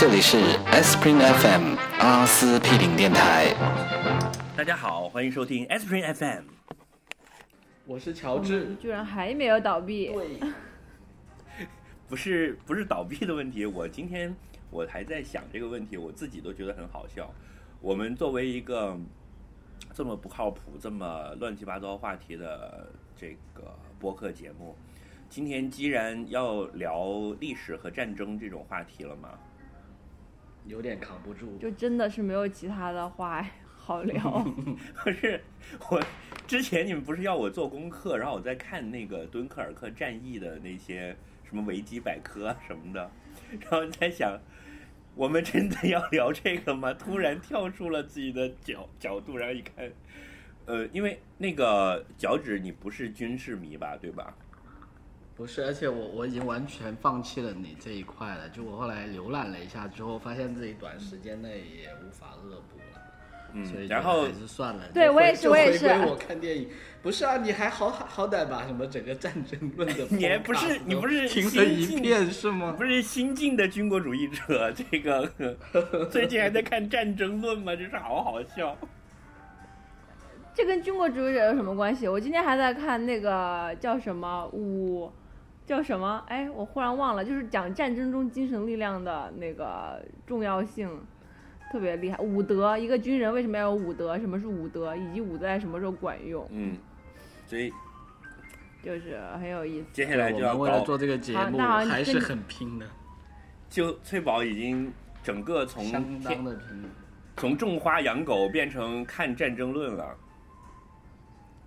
这里是 S Spring FM 阿司匹林电台。大家好，欢迎收听 S Spring FM。我是乔治，居然还没有倒闭。对，不是不是倒闭的问题，我今天我还在想这个问题，我自己都觉得很好笑。我们作为一个这么不靠谱、这么乱七八糟话题的这个播客节目，今天既然要聊历史和战争这种话题了嘛，有点扛不住。就真的是没有其他的话好聊。不是我之前你们不是要我做功课，然后我在看那个敦刻尔克战役的那些什么维基百科啊什么的，然后在想，我们真的要聊这个吗？突然跳出了自己的角角度，然后一看，呃，因为那个脚趾你不是军事迷吧，对吧？不是，而且我我已经完全放弃了你这一块了。就我后来浏览了一下之后，发现自己短时间内也无法恶补了，所以就嗯然后还是算了。对我也是我也就回归是我看电影，不是啊，你还好好歹把什么整个战争论的 你还不是你不是都听了一新进遍是吗？不是新晋的军国主义者，这个 最近还在看《战争论》吗？真是好好笑。这跟军国主义者有什么关系？我今天还在看那个叫什么武，叫什么？哎，我忽然忘了，就是讲战争中精神力量的那个重要性，特别厉害。武德，一个军人为什么要有武德？什么是武德？以及武在什么时候管用？嗯，所以就是很有意思。接下来就要我们为了做这个节目好还是很拼的，就翠宝已经整个从相当的拼。从种花养狗变成看战争论了。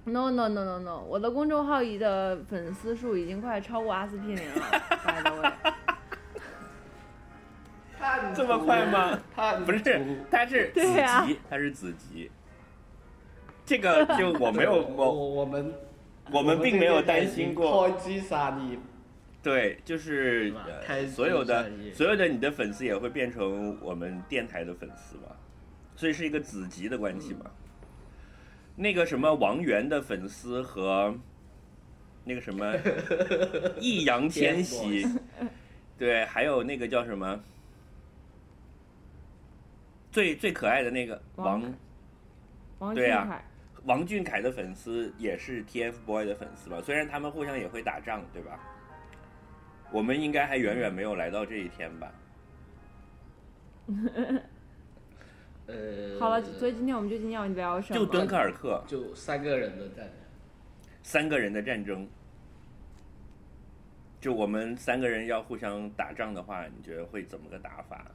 No no no no no！我的公众号里的粉丝数已经快超过阿司匹林了。by the way 这么快吗？他不是徒，它是 子集，它是子集。这个 就我没有我我我们我们并没有担心过，对，就是所有的所有的你的粉丝也会变成我们电台的粉丝嘛，所以是一个子集的关系嘛。那个什么王源的粉丝和那个什么 易烊千玺，对，还有那个叫什么最最可爱的那个王王王俊对啊凯，王俊凯的粉丝也是 TFBOY 的粉丝吧？虽然他们互相也会打仗，对吧？我们应该还远远没有来到这一天吧？呃，好了，所以今天我们就今天要聊什么？就敦刻尔克就三个人的战争，三个人的战争，就我们三个人要互相打仗的话，你觉得会怎么个打法？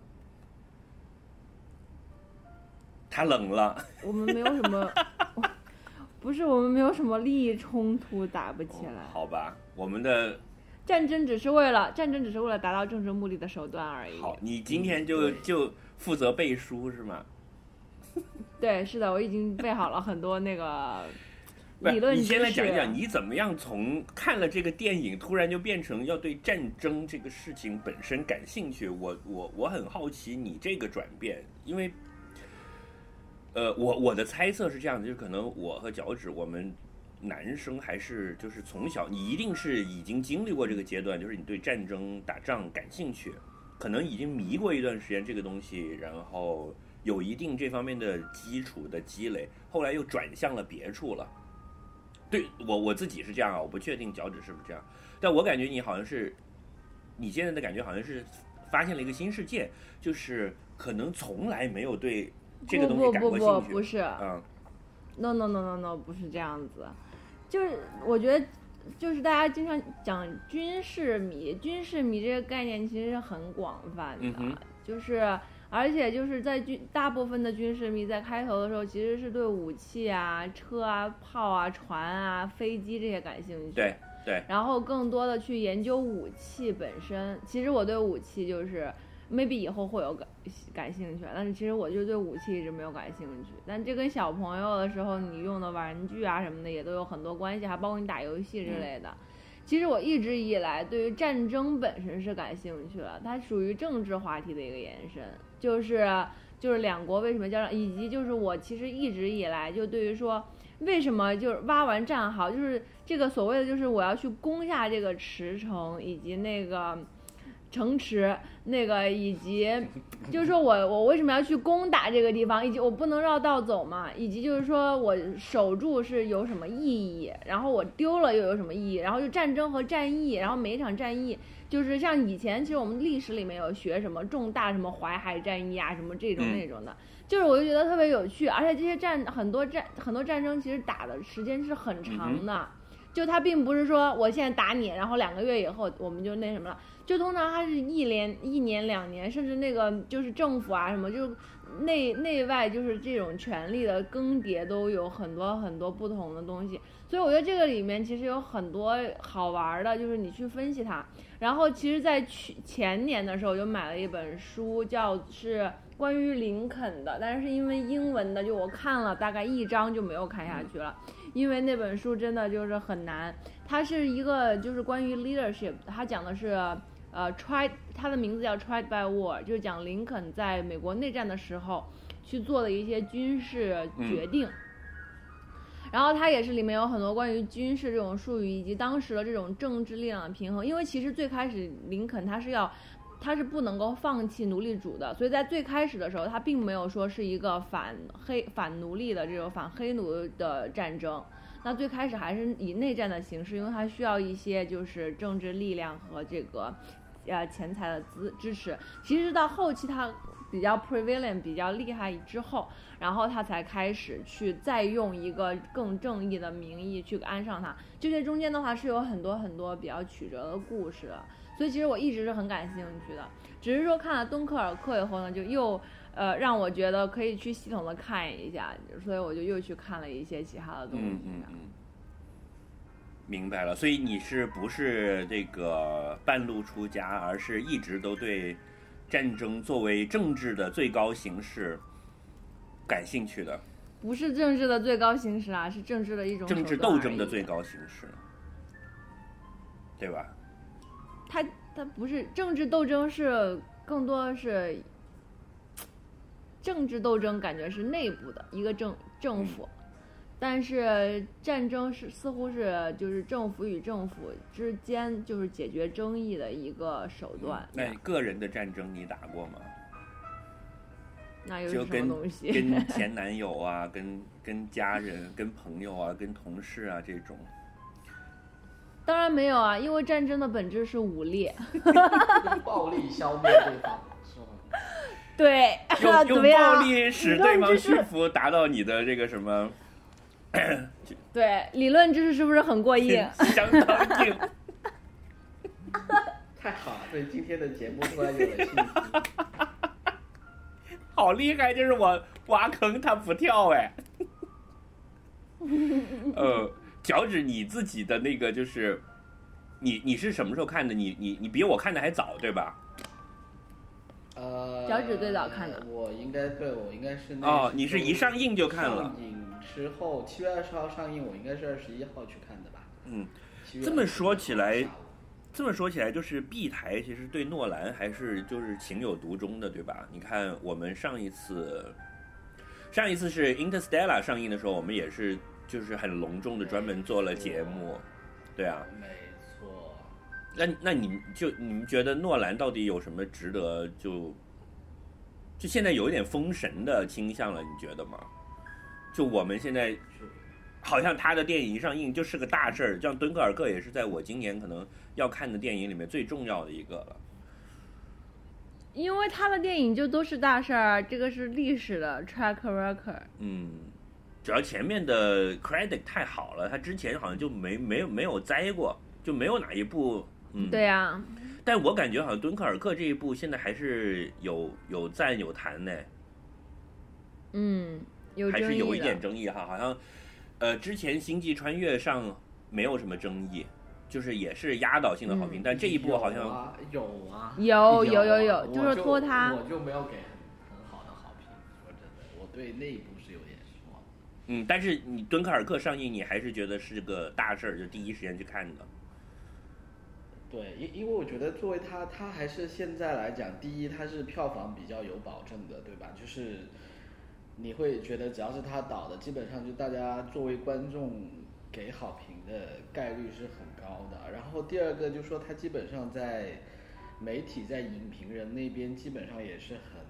他冷了，我们没有什么，不是我们没有什么利益冲突，打不起来。好吧？我们的战争只是为了战争只是为了达到政治目的的手段而已。好，你今天就对就负责背书是吗？对，是的，我已经备好了很多那个 理论。你先来讲一讲，你怎么样从看了这个电影，突然就变成要对战争这个事情本身感兴趣？我我我很好奇你这个转变，因为，呃，我我的猜测是这样的，就是可能我和脚趾我们男生还是就是从小，你一定是已经经历过这个阶段，就是你对战争打仗感兴趣，可能已经迷过一段时间这个东西，然后有一定这方面的基础的积累，后来又转向了别处了。对我我自己是这样啊，我不确定脚趾是不是这样，但我感觉你好像是，你现在的感觉好像是发现了一个新世界，就是可能从来没有对这个东西不不不感过兴趣。不不是嗯，，no no no no no，不是这样子，就是我觉得。就是大家经常讲军事迷，军事迷这个概念其实是很广泛的，嗯就是而且就是在军大部分的军事迷在开头的时候其实是对武器啊、车啊、炮啊、船啊、飞机这些感兴趣。对对，然后更多的去研究武器本身。其实我对武器就是 maybe 以后会有感感兴趣，但是其实我就对武器一直没有感兴趣。但这跟小朋友的时候你用的玩具啊什么的也都有很多关系，还包括你打游戏之类的。其实我一直以来对于战争本身是感兴趣的，它属于政治话题的一个延伸，就是就是两国为什么交战，以及就是我其实一直以来就对于说为什么就是挖完战壕，就是这个所谓的就是我要去攻下这个池城，以及那个城池那个，以及就是说我我为什么要去攻打这个地方，以及我不能绕道走嘛，以及就是说我守住是有什么意义，然后我丢了又有什么意义，然后就战争和战役，然后每一场战役就是像以前其实我们历史里面有学什么重大什么淮海战役啊，什么这种嗯那种的，就是我就觉得特别有趣，而且这些战很多战很多战争其实打的时间是很长的。就他并不是说我现在打你，然后两个月以后我们就那什么了，就通常它是一连一年两年，甚至那个就是政府啊什么，就是内内外就是这种权力的更迭都有很多很多不同的东西，所以我觉得这个里面其实有很多好玩的，就是你去分析它。然后其实，在去前年的时候，我就买了一本书，叫是关于林肯的，但是因为英文的，就我看了大概一章就没有看下去了，因为那本书真的就是很难。它是一个就是关于 leadership，它讲的是呃 tried，它的名字叫 tried by war，就是讲林肯在美国内战的时候去做的一些军事决定。然后它也是里面有很多关于军事这种术语，以及当时的这种政治力量的平衡。因为其实最开始林肯他是要，他是不能够放弃奴隶主的，所以在最开始的时候，他并没有说是一个反黑反奴隶的这种反黑奴的战争。那最开始还是以内战的形式，因为它需要一些就是政治力量和这个，呃钱财的支支持。其实到后期他比较 prevalent 比较厉害之后，然后他才开始去再用一个更正义的名义去安上他。就这中间的话是有很多很多比较曲折的故事的，所以其实我一直是很感兴趣的。只是说看了敦刻尔克以后呢，就又呃让我觉得可以去系统的看一下，所以我就又去看了一些其他的东西。嗯嗯嗯，明白了。所以你是不是这个半路出家，而是一直都对战争作为政治的最高形式感兴趣的？不是政治的最高形式啊，是政治的一种政治斗争的最高形式，对吧？它它不是政治斗争，是更多是政治斗争，感觉是内部的一个政政府，但是战争是似乎是就是政府与政府之间就是解决争议的一个手段。那个人的战争你打过吗？那又就是跟什么东西？跟 前男友啊，跟跟家人、跟朋友啊、跟同事啊这种。当然没有啊，因为战争的本质是武力。用暴力消灭对方，是吧？对，用用暴力使对方屈服，达到你的这个什么 对理论知识是不是很过硬？相当硬。太好了，对今天的节目突然有了信心。好厉害！就是我挖坑他不跳哎。呃，脚趾你自己的那个就是，你你是什么时候看的？你你你比我看的还早对吧？呃，脚趾最早看的我应该对我应该是那哦，你是一上映就看了上。映之后，七月二十号上映，我应该是二十一号去看的吧？嗯，这么说起来这么说起来，就是 B 台其实对诺兰还是就是情有独钟的，对吧？你看我们上一次，上一次是 Interstellar 上映的时候，我们也是就是很隆重的专门做了节目，对啊。没错。那那你们就你们觉得诺兰到底有什么值得就就现在有一点封神的倾向了？你觉得吗？就我们现在好像他的电影一上映就是个大事儿，像敦刻尔克也是在我今年可能要看的电影里面最重要的一个了。因为他的电影就都是大事儿，这个是历史的 track record。嗯，主要前面的 credit 太好了，他之前好像就没没有没有栽过，就没有哪一部嗯。对呀、但我感觉好像敦刻尔克这一部现在还是有有赞有弹呢，嗯，还是有一点争议哈，好像呃之前星际穿越上没有什么争议，就是也是压倒性的好评，嗯但这一部好像有啊有啊有有有就是拖沓我就没有给很很好的好评。说真的，我对那一部是有点失望。嗯，但是你敦刻尔克上映，你还是觉得是个大事儿，就第一时间去看的。对，因因为我觉得作为他，他还是现在来讲，第一，他是票房比较有保证的，对吧？就是你会觉得只要是他导的，基本上就大家作为观众给好评的概率是很高的。然后第二个就说他基本上在媒体在影评人那边基本上也是很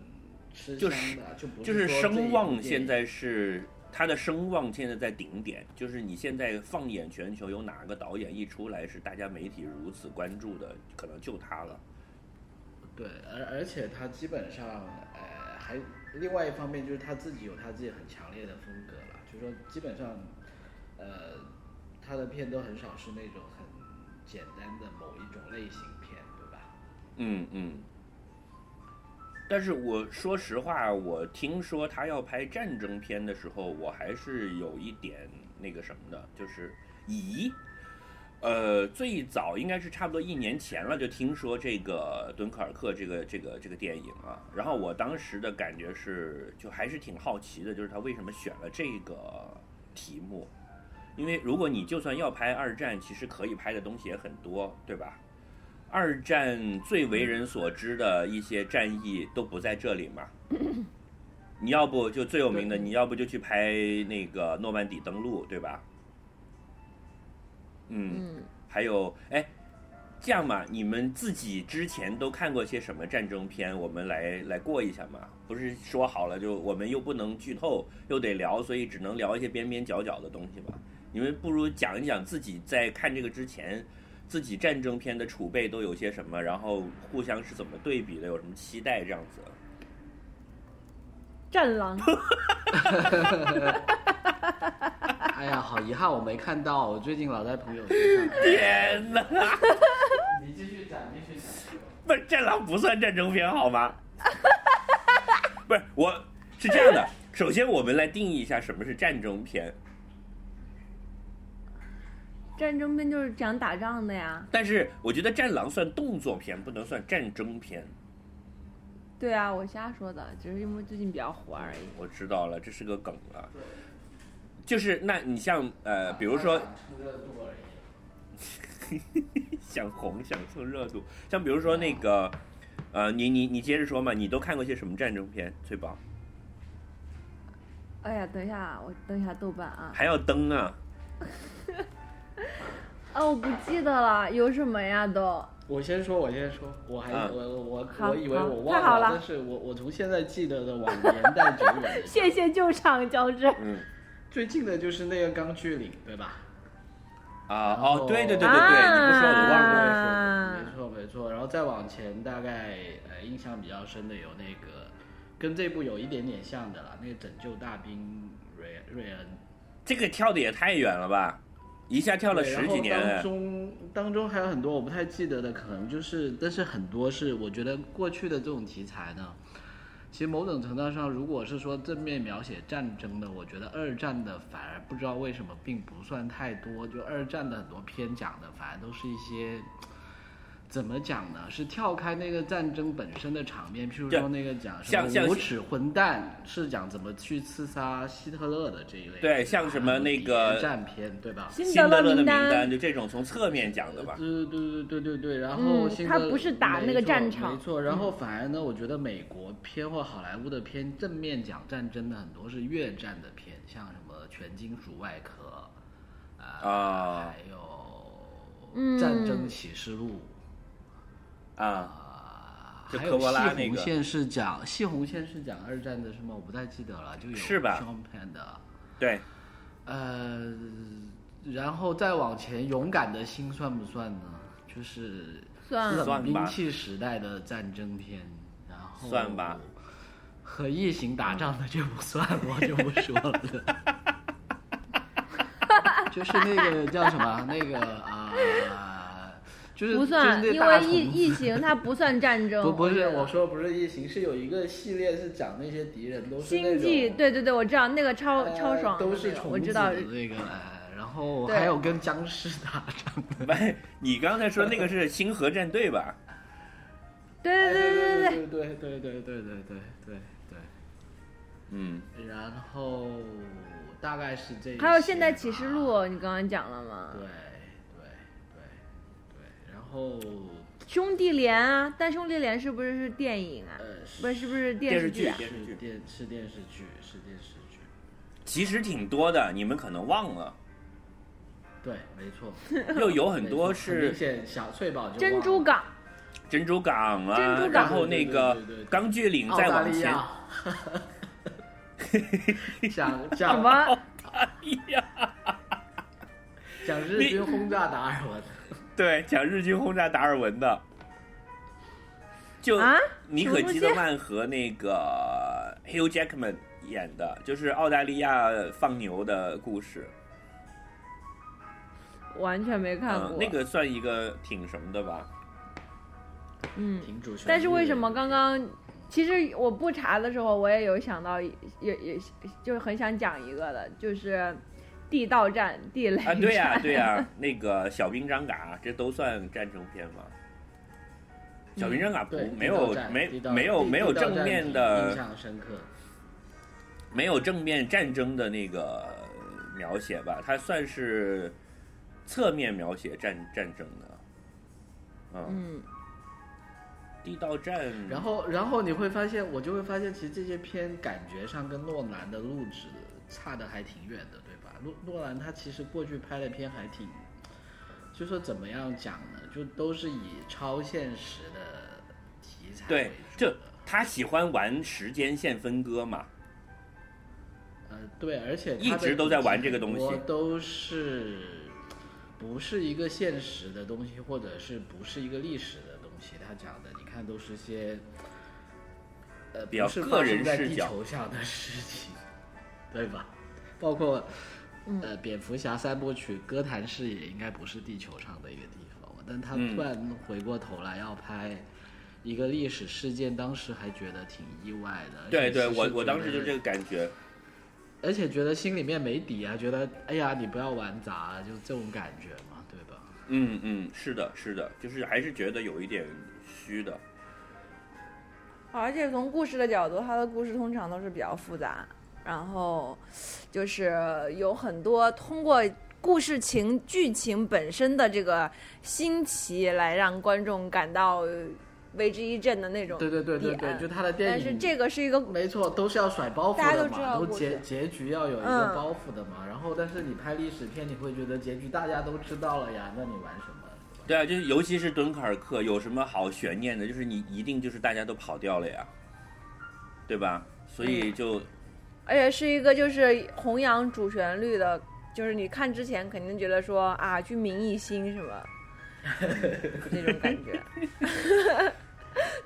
吃就香的，就不就是说这一声望现在是他的声望现在在顶点，就是你现在放眼全球，有哪个导演一出来是大家媒体如此关注的，可能就他了。对，而而且他基本上，呃，还另外一方面就是他自己有他自己很强烈的风格了，就是说基本上，呃，他的片都很少是那种很简单的某一种类型片，对吧？嗯嗯。但是我说实话，我听说他要拍战争片的时候，我还是有一点那个什么的，就是咦，呃，最早应该是差不多一年前了，就听说这个敦刻尔克这个这个这个电影啊。然后我当时的感觉是，就还是挺好奇的，就是他为什么选了这个题目？因为如果你就算要拍二战，其实可以拍的东西也很多，对吧？二战最为人所知的一些战役都不在这里嘛。你要不就最有名的，你要不就去拍那个诺曼底登陆，对吧？嗯，嗯，还有哎，这样嘛，你们自己之前都看过些什么战争片？我们来来过一下嘛。不是说好了就我们又不能剧透，又得聊，所以只能聊一些边边角角的东西嘛。你们不如讲一讲自己在看这个之前，自己战争片的储备都有些什么，然后互相是怎么对比的，有什么期待这样子。战狼，哎呀，好遗憾，我没看到，我最近老在朋友圈上。天哪！你继续讲，继续讲。不是《战狼》不算战争片好吗？不是，我是这样的。首先，我们来定义一下什么是战争片。战争片就是讲打仗的呀。但是，我觉得《战狼》算动作片，不能算战争片。对啊，我瞎说的，只是因为最近比较火而已。我知道了，这是个梗啊。就是，那你像呃，比如说出热度而已。想红想蹭热度，像比如说那个呃，你你你接着说嘛，你都看过些什么战争片？翠宝哎呀，等一下，我登一下豆瓣啊。还要登啊？啊，我不记得了，有什么呀都？我先说，我先说，我还、啊我我好我以为我忘了但是我我从现在记得的往年代久远谢谢救场交织。嗯最近的就是那个《钢锯岭》，对吧？啊哦，对对对对对，你不说我都忘了。啊没错没错，然后再往前，大概呃印象比较深的有那个跟这部有一点点像的了，那个《拯救大兵瑞瑞恩》。这个跳的也太远了吧，一下跳了十几年当。中当中还有很多我不太记得的，可能就是，但是很多是我觉得过去的这种题材呢，其实某种程度上，如果是说正面描写战争的，我觉得二战的反而不知道为什么并不算太多，就二战的很多片讲的反而都是一些。怎么讲呢？是跳开那个战争本身的场面，譬如说那个讲什么无耻混蛋，是讲怎么去刺杀希特勒的这一类。对像什么那个战片，对吧？辛辛德勒的名单，就这种从侧面讲的吧。对对对对对对，然后他不是打那个战场没错。然后反而呢，我觉得美国片或好莱坞的片正面讲战争的很多是越战的片，像什么《全金属外壳》啊，啊还有嗯《战争启示录》啊，啊，就科还有细波拉那个红线是讲细红线是讲二战的什么？我不太记得了，就有是吧。对，呃，然后再往前，勇敢的心算不算呢？就是算冷算兵器时代的战争片，然后算吧。和异形打仗的就不算，我就不说了。就是那个叫什么，那个啊、就是不算，因为异异形它不算战 争。不不是我说不是异形，是有一个系列是讲那些敌人都是星际，对对对，我知道那个超呃超爽都，是虫子我知道的。那个，呃然后还有跟僵尸打仗的。不，你刚才说那个是星河战队吧？对对对对对对，对对对对对对对对对嗯，然后大概是这。还有《现代启示录》，你刚刚讲了吗？对对对对，然后兄弟连啊，但兄弟连是不是是电影啊？呃，不是，是不是电视剧啊？电视剧电是电视剧。是电视剧，其实挺多的，你们可能忘了，对，没错。又有很多是小翠宝就珍珠港，珍珠港啊，珍珠港。然后那个钢锯岭再往前，利亚，讲什讲么？哎呀，讲日军轰炸达尔文，对，讲日军轰炸达尔文的，就啊尼可基德曼和那个 Hugh Jackman 演的，就是澳大利亚放牛的故事。完全没看过。嗯，那个算一个挺什么的吧？嗯，挺主旋但是为什么刚刚，其实我不查的时候，我也有想到，也也就是很想讲一个的，就是地道战、地雷啊，对呀、战对呀、那个小兵张嘎，这都算战争片吗？小兵张嘎不、对没有没没有没有正面的印象深刻。没有正面战争的那个描写吧，它算是侧面描写战战争的。嗯，嗯，地道战，然后，然后你会发现，我就会发现，其实这些片感觉上跟诺兰的录制差的还挺远的？诺诺兰他其实过去拍的片还挺，就说怎么样讲呢？就都是以超现实的题材对就他喜欢玩时间线分割嘛。呃，对，而且一直都在玩这个东西都是不是一个现实的东西，或者是不是一个历史的东西？他讲的，你看都是些呃，比较个人视角球上的事情，对吧？包括嗯呃，蝙蝠侠三部曲哥谭市也应该不是地球上的一个地方嘛，但他嗯突然回过头来要拍。一个历史事件，当时还觉得挺意外的。对对，我我当时就这个感觉。而且觉得心里面没底啊，觉得哎呀，你不要玩砸啊，就这种感觉嘛，对吧？嗯嗯，是的，是的，就是还是觉得有一点虚的。而且从故事的角度，它的故事通常都是比较复杂，然后就是有很多通过故事情剧情本身的这个新奇来让观众感到为之一振的那种对对对对对，就他的电影，但是这个是一个没错，都是要甩包袱大家都的嘛，都结结局要有一个嗯包袱的嘛。然后，但是你拍历史片，你会觉得结局大家都知道了呀，那你玩什么？对啊，就是尤其是敦刻尔克，有什么好悬念的？就是你一定就是大家都跑掉了呀，对吧？所以就而且是一个就是弘扬主旋律的，就是你看之前肯定觉得说啊，去明一心什么这种感觉，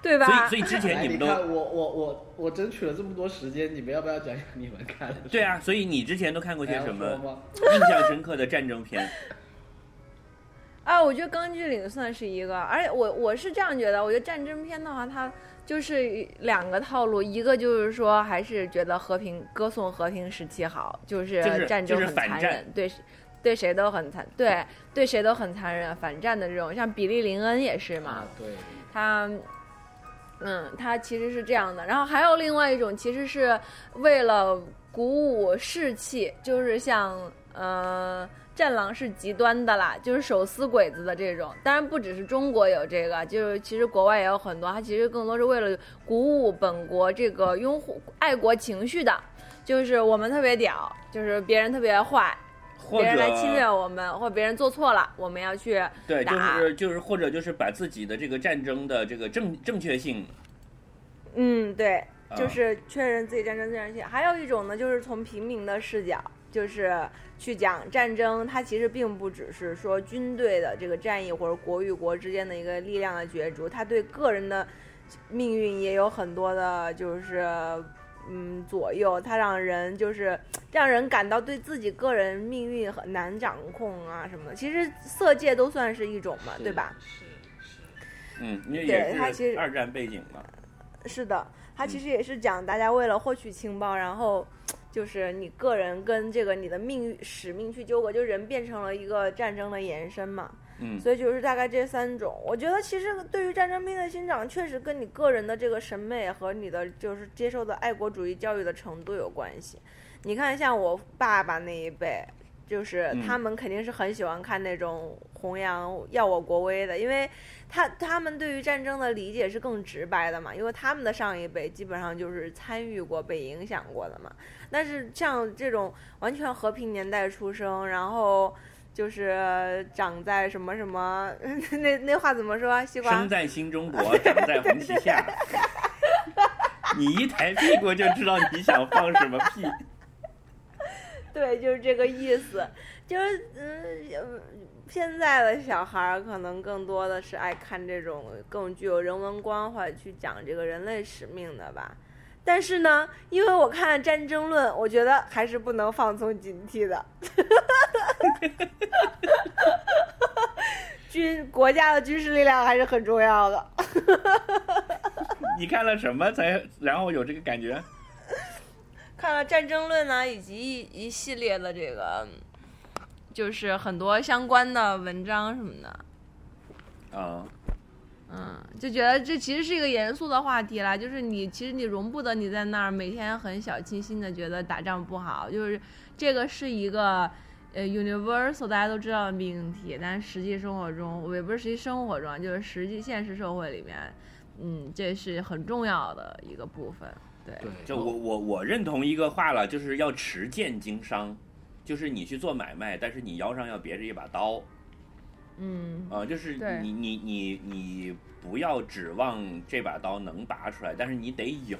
对吧所以所？以之前，你们都你看我我我我争取了这么多时间，你们要不要讲讲你们看的？对啊，所以你之前都看过些什么？印象深刻的战争片？啊，我觉得《钢锯岭》算是一个，而且我我是这样觉得，我觉得战争片的话，它就是两个套路，一个就是说还是觉得和平歌颂和平时期好，就是战争就是很残忍，对谁对谁都很残，对对谁都很残忍，反战的这种，像比利林恩也是嘛，啊，对，他，嗯，他其实是这样的。然后还有另外一种，其实是为了鼓舞士气，就是像呃，战狼是极端的啦，就是手撕鬼子的这种。当然不只是中国有这个，就是其实国外也有很多。它其实更多是为了鼓舞本国这个拥护爱国情绪的，就是我们特别屌，就是别人特别坏。别人来侵略我们，或者别人做错了，我们要去对，就打是就是或者就是把自己的这个战争的这个正正确性，嗯，对，啊就是确认自己战争正确性。还有一种呢，就是从平民的视角，就是去讲战争，它其实并不只是说军队的这个战役或者国与国之间的一个力量的角逐，它对个人的命运也有很多的，就是嗯左右，它让人就是让人感到对自己个人命运很难掌控啊什么的。其实色戒都算是一种嘛，对吧？？是是，嗯，因为对它也其实是二战背景嘛。是的，它嗯其实也是讲大家为了获取情报，然后就是你个人跟这个你的命运使命去纠葛，就人变成了一个战争的延伸嘛。嗯，所以就是大概这三种，我觉得其实对于战争片的欣赏，确实跟你个人的这个审美和你的就是接受的爱国主义教育的程度有关系。你看，像我爸爸那一辈，就是嗯他们肯定是很喜欢看那种弘扬耀我国威的，因为他他们对于战争的理解是更直白的嘛，因为他们的上一辈基本上就是参与过、被影响过的嘛。但是像这种完全和平年代出生，然后就是长在什么什么，那那话怎么说？西瓜生在新中国，长在红旗下。你一抬屁股就知道你想放什么屁。对，就是这个意思。就是嗯，现在的小孩儿可能更多的是爱看这种更具有人文关怀去讲这个人类使命的吧。但是呢，因为我看《战争论》，我觉得还是不能放松警惕的。军国家的军事力量还是很重要的。哈哈哈你看了什么才然后有这个感觉？看了《战争论》呢，以及一一系列的这个，就是很多相关的文章什么的。啊。嗯，就觉得这其实是一个严肃的话题啦。就是你其实你容不得你在那儿每天很小清新的觉得打仗不好，就是这个是一个呃 universal 大家都知道的命题，但实际生活中也不是实际生活中，就是实际现实社会里面，嗯，这是很重要的一个部分。对，就我我我认同一个话了，就是要持剑经商，就是你去做买卖，但是你腰上要别着一把刀。嗯，呃，就是你你你你不要指望这把刀能拔出来，但是你得有。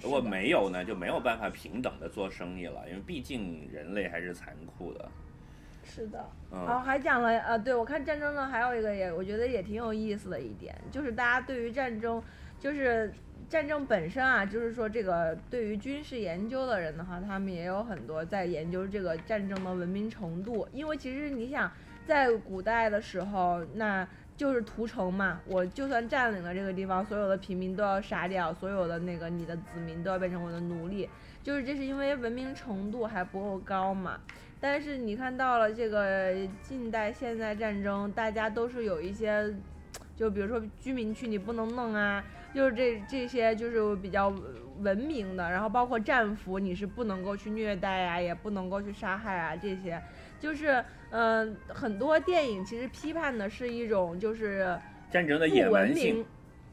如果没有呢，就没有办法平等的做生意了，因为毕竟人类还是残酷的。是的，好，还讲了呃，对我看战争呢，还有一个也我觉得也挺有意思的一点，就是大家对于战争，就是战争本身啊，就是说这个对于军事研究的人的话，他们也有很多在研究这个战争的文明程度，因为其实你想。在古代的时候，那就是屠城嘛。我就算占领了这个地方，所有的平民都要杀掉，所有的那个你的子民都要变成我的奴隶。就是这是因为文明程度还不够高嘛。但是你看到了这个近代现代战争，大家都是有一些，就比如说居民区你不能弄啊，就是这这些就是比较文明的。然后包括战俘，你是不能够去虐待啊，也不能够去杀害啊，这些就是。嗯，很多电影其实批判的是一种就是战争的野蛮性，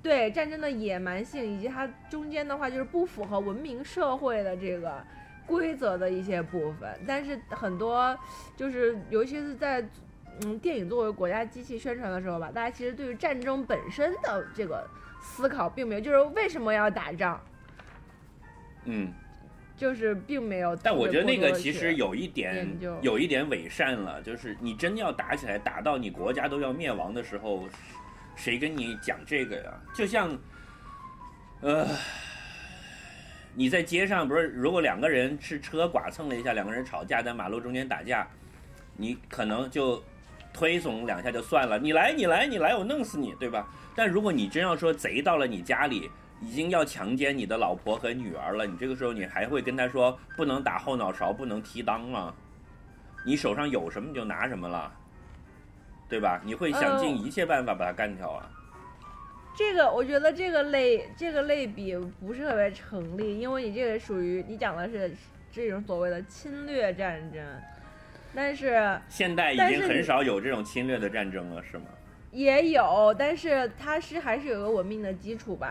对战争的野蛮性，以及它中间的话就是不符合文明社会的这个规则的一些部分。但是很多就是尤其是在嗯电影作为国家机器宣传的时候吧，大家其实对于战争本身的这个思考并没有，就是为什么要打仗？嗯。就是并没有，但我觉得那个其实有一点，有一点伪善了。就是你真要打起来，打到你国家都要灭亡的时候，谁跟你讲这个呀？就像，呃，你在街上不是，如果两个人是车剐蹭了一下，两个人吵架在马路中间打架，你可能就推搡两下就算了，你来你来你来，我弄死你，对吧？但如果你真要说贼到了你家里。已经要强奸你的老婆和女儿了，你这个时候你还会跟他说不能打后脑勺，不能踢裆吗？你手上有什么就拿什么了，对吧？你会想尽一切办法把他干掉啊？这个我觉得这个类这个类比不是特别成立，因为你这个属于你讲的是这种所谓的侵略战争，但是现代已经很少有这种侵略的战争了，是吗？也有，但是它是还是有个文明的基础吧。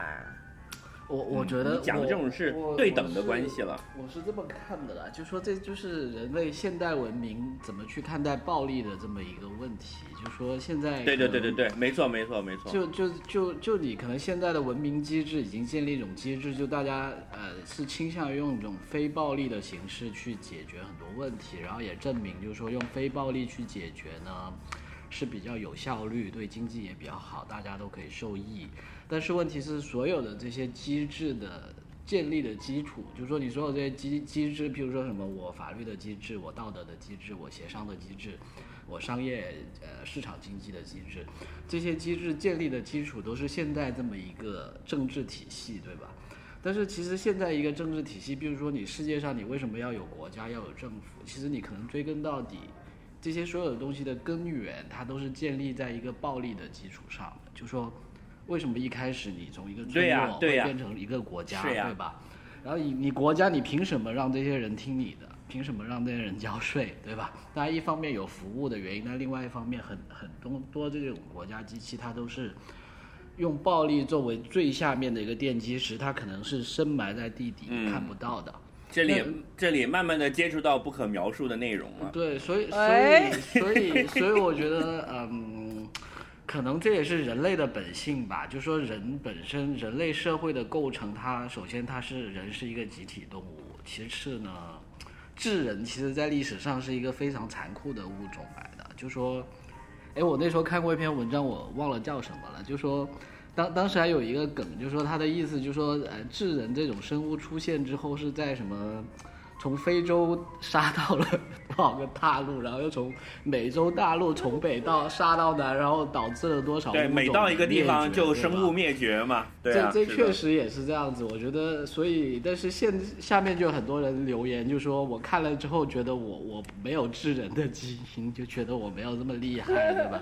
我我觉得讲的这种是对等的关系了。我是这么看的啦，就说这就是人类现代文明怎么去看待暴力的这么一个问题。就说现在对对对对对，没错没错没错。就就就就你可能现在的文明机制已经建立一种机制，就大家呃是倾向于用一种非暴力的形式去解决很多问题，然后也证明就是说用非暴力去解决呢是比较有效率，对经济也比较好，大家都可以受益。但是问题是，所有的这些机制的建立的基础，就是说你所有这些机机制，譬如说什么我法律的机制、我道德的机制、我协商的机制、我商业呃市场经济的机制，这些机制建立的基础都是现在这么一个政治体系，对吧？但是其实现在一个政治体系，比如说你世界上你为什么要有国家要有政府？其实你可能追根到底，这些所有的东西的根源，它都是建立在一个暴力的基础上的，就说。为什么一开始你从一个村落会变成一个国家，对吧？然后你你国家你凭什么让这些人听你的？凭什么让这些人交税，对吧？当然一方面有服务的原因，但另外一方面很很多多这种国家机器它都是用暴力作为最下面的一个奠基石，它可能是深埋在地底看不到的。这里这里慢慢的接触到不可描述的内容了。对，所以所哎以所以所以我觉得，嗯，可能这也是人类的本性吧。就说人本身，人类社会的构成，它首先它是人是一个集体动物，其次呢，智人其实在历史上是一个非常残酷的物种来的。就说，哎，我那时候看过一篇文章，我忘了叫什么了，就说。当当时还有一个梗，就说他的意思，就说呃，智人这种生物出现之后是在什么，从非洲杀到了多少个大陆，然后又从美洲大陆从北到杀到南，然后导致了多少对，每到一个地方就生物灭绝嘛。对啊，这这确实也是这样子。我觉得，所以但是现下面就有很多人留言，就说我看了之后觉得我我没有智人的基因，就觉得我没有这么厉害，对吧？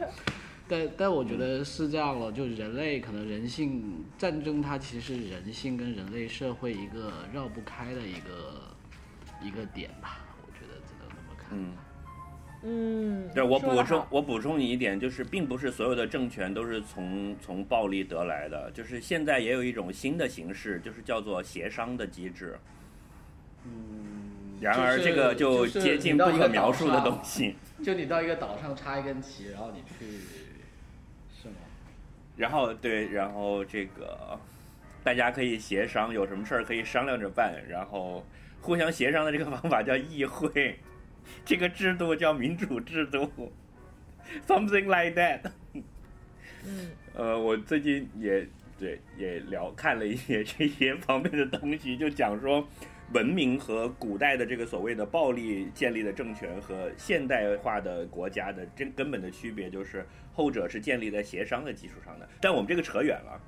但但我觉得是这样了，就人类可能人性战争，它其实是人性跟人类社会一个绕不开的一个一个点吧。我觉得只能这么看。嗯嗯，对我补充我补充你一点，就是并不是所有的政权都是从从暴力得来的，就是现在也有一种新的形式，就是叫做协商的机制。嗯，然而这个就就是接近不可描述的东西。就你到一个岛上插一根旗，然后你去？然后对，然后这个大家可以协商，有什么事儿可以商量着办，然后互相协商的这个方法叫议会，这个制度叫民主制度，something like that。嗯，呃，我最近也对也聊看了一些这些方面的东西，就讲说文明和古代的这个所谓的暴力建立的政权和现代化的国家的这根本的区别，就是后者是建立在协商的基础上的。但我们这个扯远了。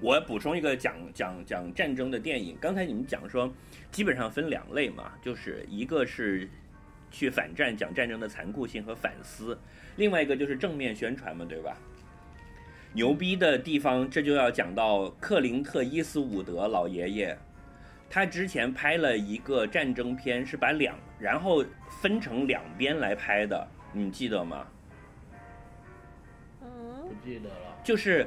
我补充一个讲讲讲战争的电影，刚才你们讲说，基本上分两类嘛，就是一个是去反战讲战争的残酷性和反思，另外一个就是正面宣传嘛，对吧？牛逼的地方，这就要讲到克林特·伊斯伍德老爷爷，他之前拍了一个战争片，是把两然后分成两边来拍的，你记得吗？嗯不记得了。就是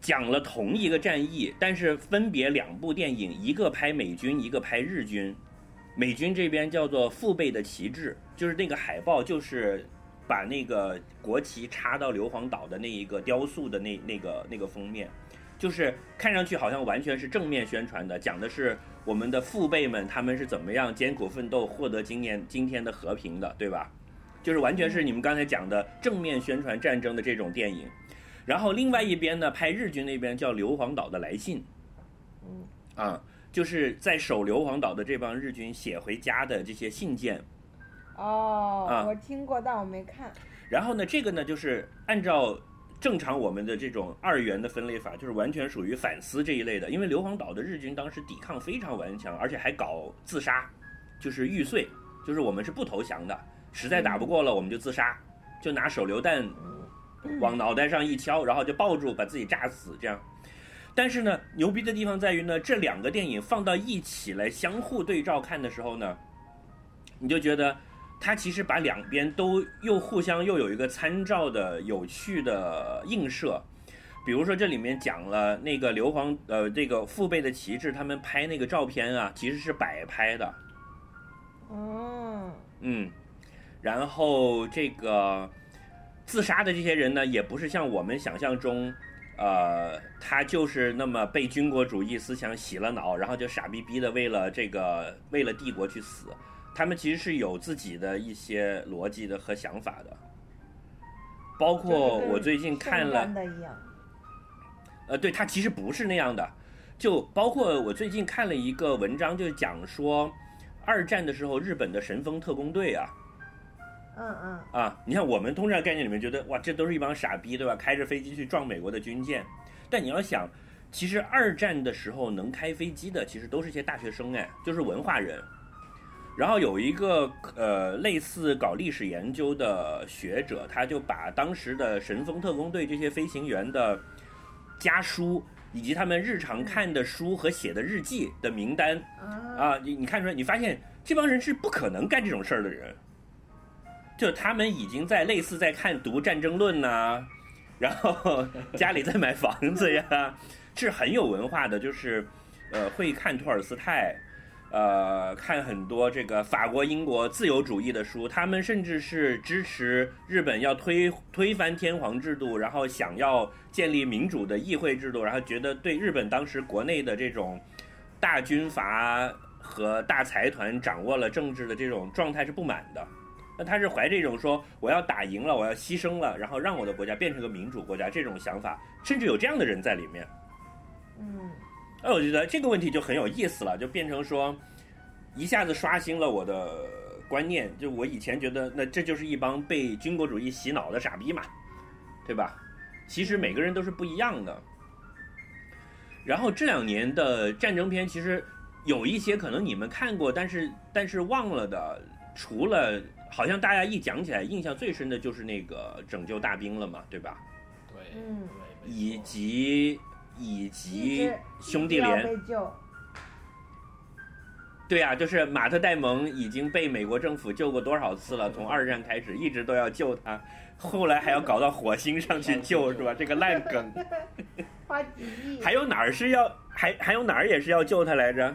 讲了同一个战役，但是分别两部电影，一个拍美军，一个拍日军。美军这边叫做“父辈的旗帜”，就是那个海报，就是把那个国旗插到硫磺岛的那一个雕塑的那那个那个封面，就是看上去好像完全是正面宣传的，讲的是我们的父辈们他们是怎么样艰苦奋斗获得今年今天的和平的，对吧？就是完全是你们刚才讲的正面宣传战争的这种电影。然后另外一边呢，拍日军那边叫《硫磺岛的来信》，嗯，啊，就是在守硫磺岛的这帮日军写回家的这些信件。哦，啊我听过，但我没看。然后呢，这个呢就是按照正常我们的这种二元的分类法，就是完全属于反思这一类的。因为硫磺岛的日军当时抵抗非常顽强，而且还搞自杀，就是玉碎，就是我们是不投降的，实在打不过了我们就自杀，就拿手榴弹往脑袋上一敲，然后就抱住把自己炸死这样。但是呢，牛逼的地方在于呢，这两个电影放到一起来相互对照看的时候呢，你就觉得它其实把两边都又互相又有一个参照的有趣的映射。比如说这里面讲了那个硫磺呃这个父辈的旗帜，他们拍那个照片啊，其实是摆拍的，哦，嗯，然后这个自杀的这些人呢，也不是像我们想象中，呃，他就是那么被军国主义思想洗了脑，然后就傻逼逼的为了这个为了帝国去死。他们其实是有自己的一些逻辑的和想法的，包括我最近看了。呃，对，他其实不是那样的，就包括我最近看了一个文章，就讲说二战的时候日本的神风特工队啊，嗯嗯，啊，你看我们通常概念里面觉得哇，这都是一帮傻逼，对吧？开着飞机去撞美国的军舰，但你要想，其实二战的时候能开飞机的，其实都是些大学生，哎，就是文化人。然后有一个呃类似搞历史研究的学者，他就把当时的神风特工队这些飞行员的家书，以及他们日常看的书和写的日记的名单啊，啊，你你看出来，你发现这帮人是不可能干这种事儿的人，就他们已经在类似在看读《战争论》呐，然后家里在买房子呀，是很有文化的，就是呃会看托尔斯泰，呃，看很多这个法国、英国自由主义的书，他们甚至是支持日本要推推翻天皇制度，然后想要建立民主的议会制度，然后觉得对日本当时国内的这种大军阀和大财团掌握了政治的这种状态是不满的。那他是怀着一种说我要打赢了，我要牺牲了，然后让我的国家变成个民主国家这种想法，甚至有这样的人在里面。嗯。那我觉得这个问题就很有意思了，就变成说，一下子刷新了我的观念。就我以前觉得，那这就是一帮被军国主义洗脑的傻逼嘛，对吧？其实每个人都是不一样的。然后这两年的战争片，其实有一些可能你们看过，但是但是忘了的，除了。好像大家一讲起来，印象最深的就是那个拯救大兵了嘛，对吧？对，嗯，以及以及兄弟连，对呀，就是马特戴蒙已经被美国政府救过多少次了？从二战开始一直都要救他，后来还要搞到火星上去救，是吧？这个烂梗，花几亿。还有哪儿是要还还有哪儿也是要救他来着？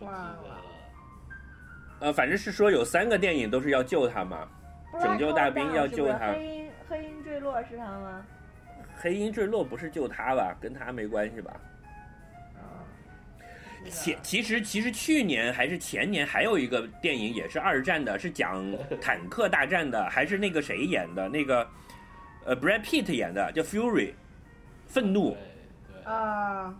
哇。呃，反正是说有三个电影都是要救他嘛，拯救大兵要救他。黑鹰黑鹰坠落是他吗？黑鹰坠落不是救他吧？跟他没关系吧？啊。前其实其实去年还是前年还有一个电影也是二战的，是讲 坦克大战的，还是那个谁演的？那个呃，Brad Pitt 演的，叫 Fury，愤怒。啊。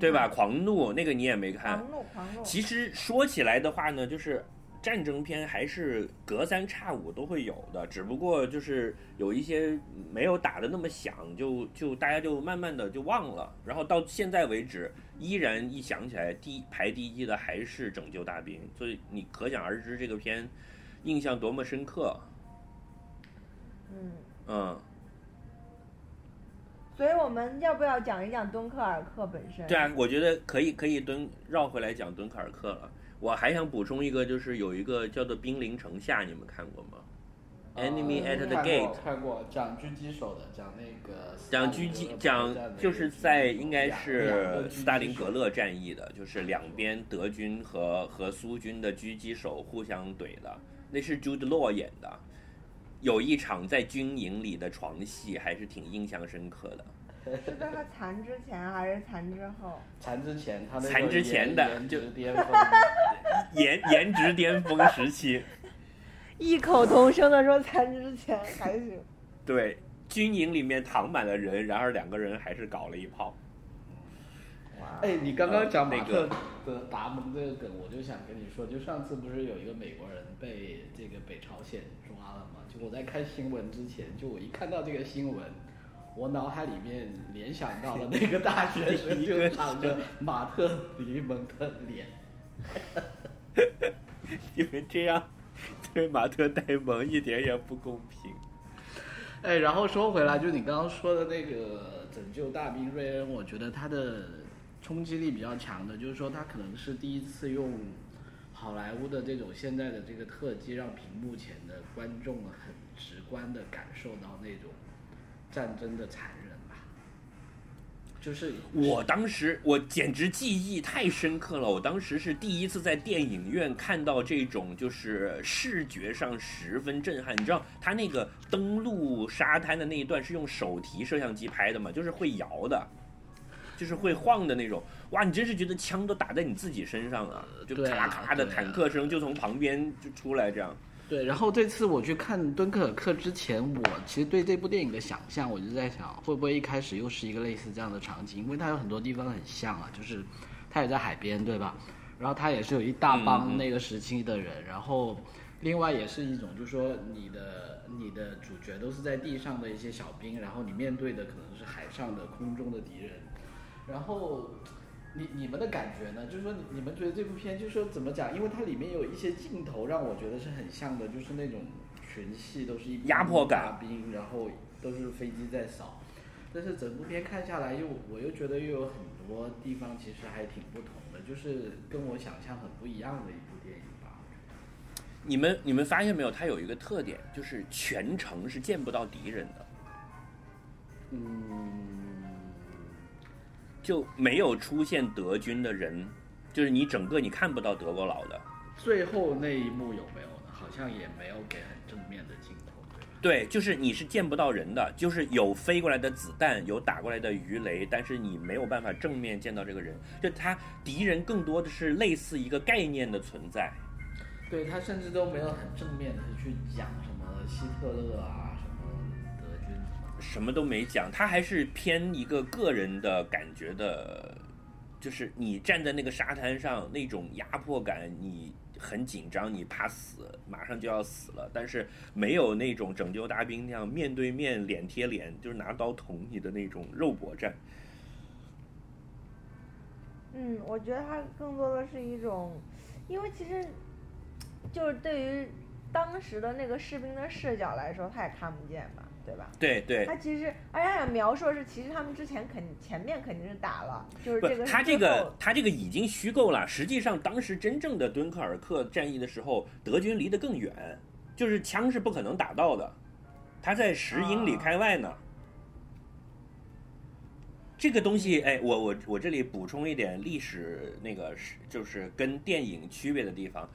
对吧？狂怒那个你也没看。狂怒，狂怒。其实说起来的话呢，就是战争片还是隔三差五都会有的，只不过就是有一些没有打的那么响，就就大家就慢慢的就忘了。然后到现在为止，依然一想起来，第排第一的还是拯救大兵，所以你可想而知这个片印象多么深刻。嗯。嗯。所以我们要不要讲一讲敦刻尔克本身？对啊，我觉得可以，可以敦绕回来讲敦刻尔克了。我还想补充一个，就是有一个叫做《兵临城下》，你们看过吗？Enemy at the Gate，看过，讲狙击手的，讲那个讲狙击，讲就是在应该是斯大林格勒战役的，就是两边德军和和苏军的狙击手互相怼的，那是 Jude Law 演的。有一场在军营里的床戏，还是挺印象深刻的。是在他残之前还是残之后？残之前，他残之前的就巅峰，颜颜值巅峰时期。异口同声的说残之前还行。对，军营里面躺满了人，然而两个人还是搞了一炮。哎，你刚刚讲马特的达蒙这个梗，我就想跟你说，就上次不是有一个美国人被这个北朝鲜抓了吗？就我在看新闻之前，就我一看到这个新闻，我脑海里面联想到了那个大学生 就长着马特迪蒙的脸，因为这样对马特戴蒙一点也不公平。哎，然后说回来，就你刚刚说的那个拯救大兵瑞恩，我觉得他的。冲击力比较强的，就是说他可能是第一次用好莱坞的这种现在的这个特技，让屏幕前的观众很直观的感受到那种战争的残忍吧。就是我当时我简直记忆太深刻了，我当时是第一次在电影院看到这种就是视觉上十分震撼。你知道他那个登陆沙滩的那一段是用手提摄像机拍的嘛？就是会摇的。就是会晃的那种，哇！你真是觉得枪都打在你自己身上了，就咔咔的坦克声就从旁边就出来这样。对，然后这次我去看敦刻尔克之前，我其实对这部电影的想象，我就在想，会不会一开始又是一个类似这样的场景？因为它有很多地方很像啊，就是它也在海边，对吧？然后它也是有一大帮那个时期的人，然后另外也是一种，就是说你的你的主角都是在地上的一些小兵，然后你面对的可能是海上的、空中的敌人。然后，你你们的感觉呢？就是说，你你们觉得这部片，就是说怎么讲？因为它里面有一些镜头让我觉得是很像的，就是那种群戏都是一压迫感，兵，然后都是飞机在扫。但是整部片看下来，又我又觉得又有很多地方其实还挺不同的，就是跟我想象很不一样的一部电影吧。你们你们发现没有？它有一个特点，就是全程是见不到敌人的。嗯。就没有出现德军的人，就是你整个你看不到德国佬的。最后那一幕有没有呢？好像也没有给很正面的镜头，对吧？对，就是你是见不到人的，就是有飞过来的子弹，有打过来的鱼雷，但是你没有办法正面见到这个人。就他敌人更多的是类似一个概念的存在。对他甚至都没有很正面的去讲什么希特勒啊，什么，都没讲，他还是偏一个个人的感觉的，就是你站在那个沙滩上那种压迫感，你很紧张，你怕死，马上就要死了，但是没有那种拯救大兵那样面对面、脸贴脸，就是拿刀捅你的那种肉搏战。嗯，我觉得他更多的是一种，因为其实。就是对于当时的那个士兵的视角来说，他也看不见吧，对吧？对对。他其实，而且他描述的是，其实他们之前肯前面肯定是打了，就是这个。他这个他这个已经虚构了。实际上，当时真正的敦刻尔克战役的时候，德军离得更远，就是枪是不可能打到的，他在十英里开外呢。这个东西，哎，我我我这里补充一点历史，那个是就是跟电影区别的地方。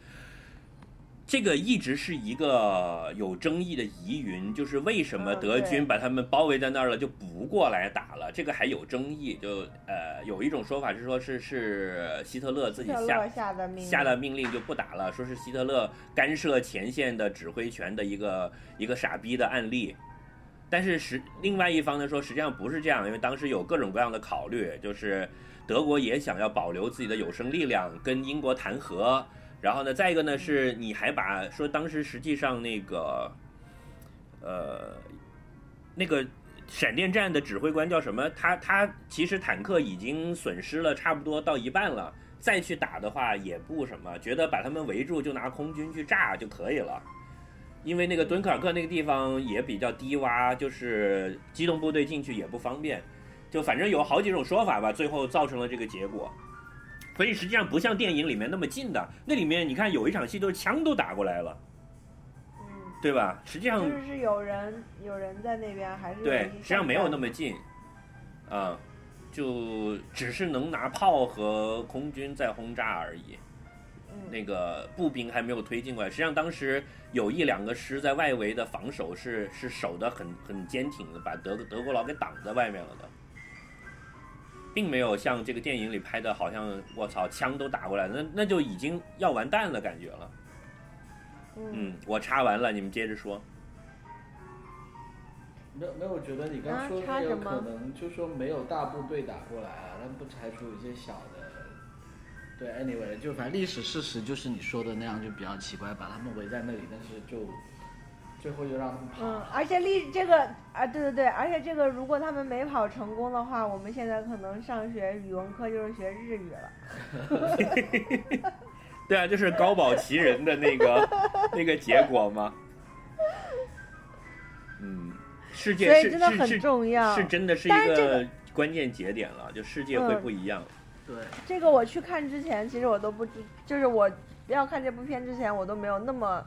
这个一直是一个有争议的疑云，就是为什么德军把他们包围在那儿了就不过来打了？这个还有争议。就呃，有一种说法是说，是是希特勒自己下下的命下的命令就不打了，说是希特勒干涉前线的指挥权的一个一个傻逼的案例。但是实另外一方呢说，实际上不是这样，因为当时有各种各样的考虑，就是德国也想要保留自己的有生力量，跟英国谈和。然后呢，再一个呢，是你还把说当时实际上那个，呃，那个闪电战的指挥官叫什么？他他其实坦克已经损失了差不多到一半了，再去打的话也不什么，觉得把他们围住就拿空军去炸就可以了，因为那个敦刻尔克那个地方也比较低洼，就是机动部队进去也不方便，就反正有好几种说法吧，最后造成了这个结果。所以实际上不像电影里面那么近的，那里面你看有一场戏都是枪都打过来了，嗯，对吧？实际上就是有人有人在那边还是对，实际上没有那么近，啊，就只是能拿炮和空军在轰炸而已，那个步兵还没有推进过来。实际上当时有一两个师在外围的防守是是守的很很坚挺的，把德德国佬给挡在外面了的。并没有像这个电影里拍的，好像我操，枪都打过来，那那就已经要完蛋了感觉了。嗯，我插完了，你们接着说。没有没有我觉得你刚说的有可能，就说没有大部队打过来啊，但不排除一些小的。对，anyway，就反正历史事实就是你说的那样，就比较奇怪，把他们围在那里，但是就。最后就让他们跑。嗯，而且历这个啊，对对对，而且这个如果他们没跑成功的话，我们现在可能上学语文课就是学日语了。对啊，就是高保奇人的那个 那个结果吗？嗯，世界是真的很重要，是真的是一个关键节点了，就世界会不一样。对，这个我去看之前，其实我都不知，就是我要看这部片之前，我都没有那么。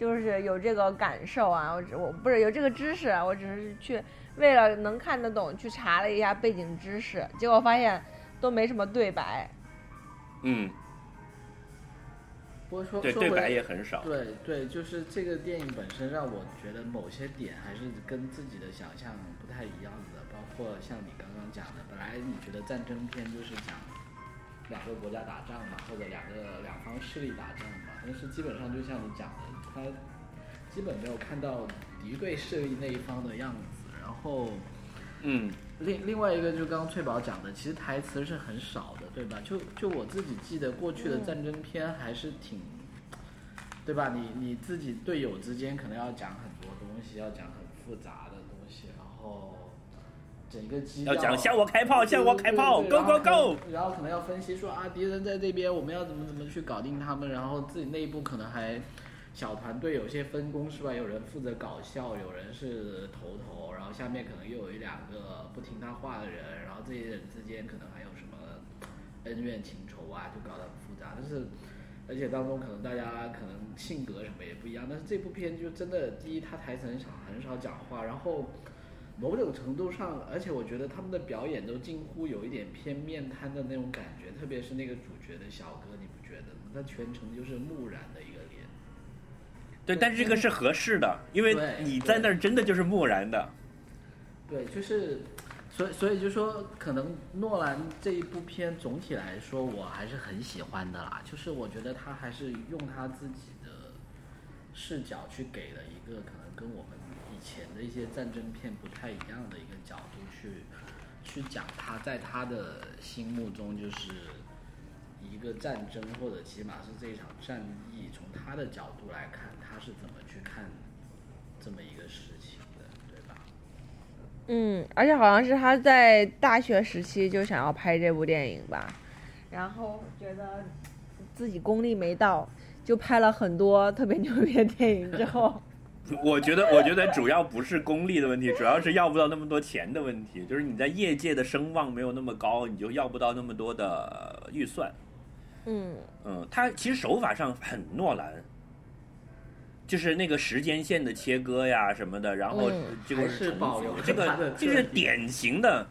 就是有这个感受啊，我我不是有这个知识，我只是去为了能看得懂去查了一下背景知识，结果发现都没什么对白。嗯。不过说对对白也很少。对对，就是这个电影本身让我觉得某些点还是跟自己的想象不太一样的，包括像你刚刚讲的，本来你觉得战争片就是讲两个国家打仗嘛，或者两个两方势力打仗嘛，但是基本上就像你讲的。他基本没有看到敌对势力那一方的样子，然后，嗯，另另外一个就刚刚翠宝讲的，其实台词是很少的，对吧？就就我自己记得过去的战争片还是挺，对吧？你你自己队友之间可能要讲很多东西，要讲很复杂的东西，然后整个基要讲向我开炮，向我开炮，Go Go Go，然后可能要分析说啊，敌人在这边，我们要怎么怎么去搞定他们，然后自己内部可能还。小团队有些分工是吧？有人负责搞笑，有人是头头，然后下面可能又有一两个不听他话的人，然后这些人之间可能还有什么恩怨情仇啊，就搞得很复杂。但是，而且当中可能大家可能性格什么也不一样。但是这部片就真的，第一他台词很少，很少讲话，然后某种程度上，而且我觉得他们的表演都近乎有一点偏面瘫的那种感觉，特别是那个主角的小哥，你不觉得吗？他全程就是木然的一个。对，但是这个是合适的，因为你在那儿真的就是漠然的。对，就是，所以所以就说，可能诺兰这一部片总体来说我还是很喜欢的啦。就是我觉得他还是用他自己的视角去给了一个可能跟我们以前的一些战争片不太一样的一个角度去去讲他在他的心目中就是一个战争，或者起码是这一场战役，从他的角度来看，他是怎么去看这么一个事情的，对吧？嗯，而且好像是他在大学时期就想要拍这部电影吧，然后觉得自己功力没到，就拍了很多特别牛逼的电影之后，我觉得，我觉得主要不是功力的问题，主要是要不到那么多钱的问题。就是你在业界的声望没有那么高，你就要不到那么多的预算。嗯嗯，他其实手法上很诺兰，就是那个时间线的切割呀什么的，然后嗯这个还是保留这个这是典型的，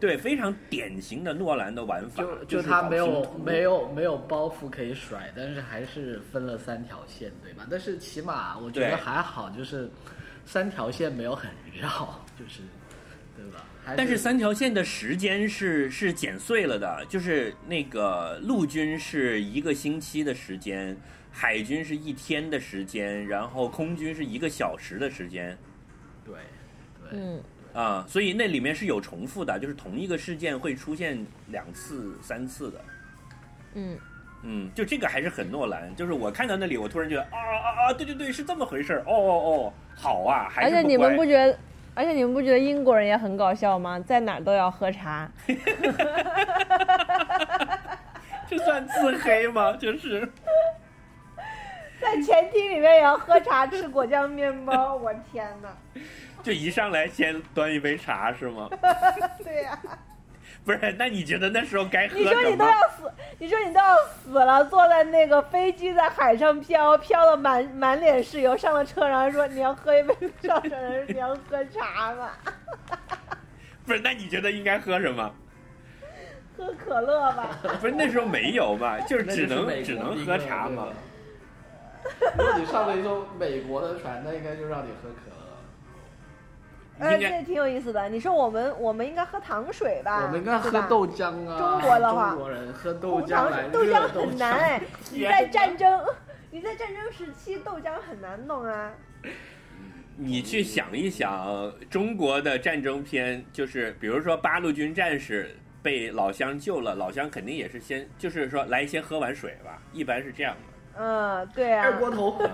对，非常典型的诺兰的玩法，就他没有没有没有包袱可以甩，但是还是分了三条线，对吧？但是起码我觉得还好，就是三条线没有很绕，就是对吧？还但是三条线的时间是是剪碎了的，就是那个陆军是一个星期的时间，海军是一天的时间，然后空军是一个小时的时间对对、嗯啊，所以那里面是有重复的，就是同一个事件会出现两次、三次的。嗯嗯，就这个还是很诺兰，就是我看到那里，我突然觉得啊啊啊，对对对，是这么回事儿，哦哦哦，好啊，还是而且你们不觉得，而且你们不觉得英国人也很搞笑吗？在哪儿都要喝茶。这算自黑吗？就是。在前厅里面也要喝茶吃果酱面包，我天哪！就一上来先端一杯茶是吗？对呀、不是，那你觉得那时候该喝你说你？都要死，你说你都要死了，坐在那个飞机在海上飘，飘的满满脸是油，上了车，然后说你要喝一杯上车人，你要喝茶吗？不是，那你觉得应该喝什么？喝可乐吧。不是那时候没有吧，就是只能是只能喝茶嘛对吧。如果你上了一艘美国的船，那应该就让你喝可乐。哎，这挺有意思的。你说我们我们应该喝糖水吧？我们应该喝豆浆啊！中国的话中国人喝豆浆来豆浆很难哎，你在战争，你在战争时期豆浆很难弄啊。你去想一想，中国的战争片，就是比如说八路军战士被老乡救了，老乡肯定也是先，就是说来先喝碗水吧，一般是这样的。嗯，对啊。二锅头，嗯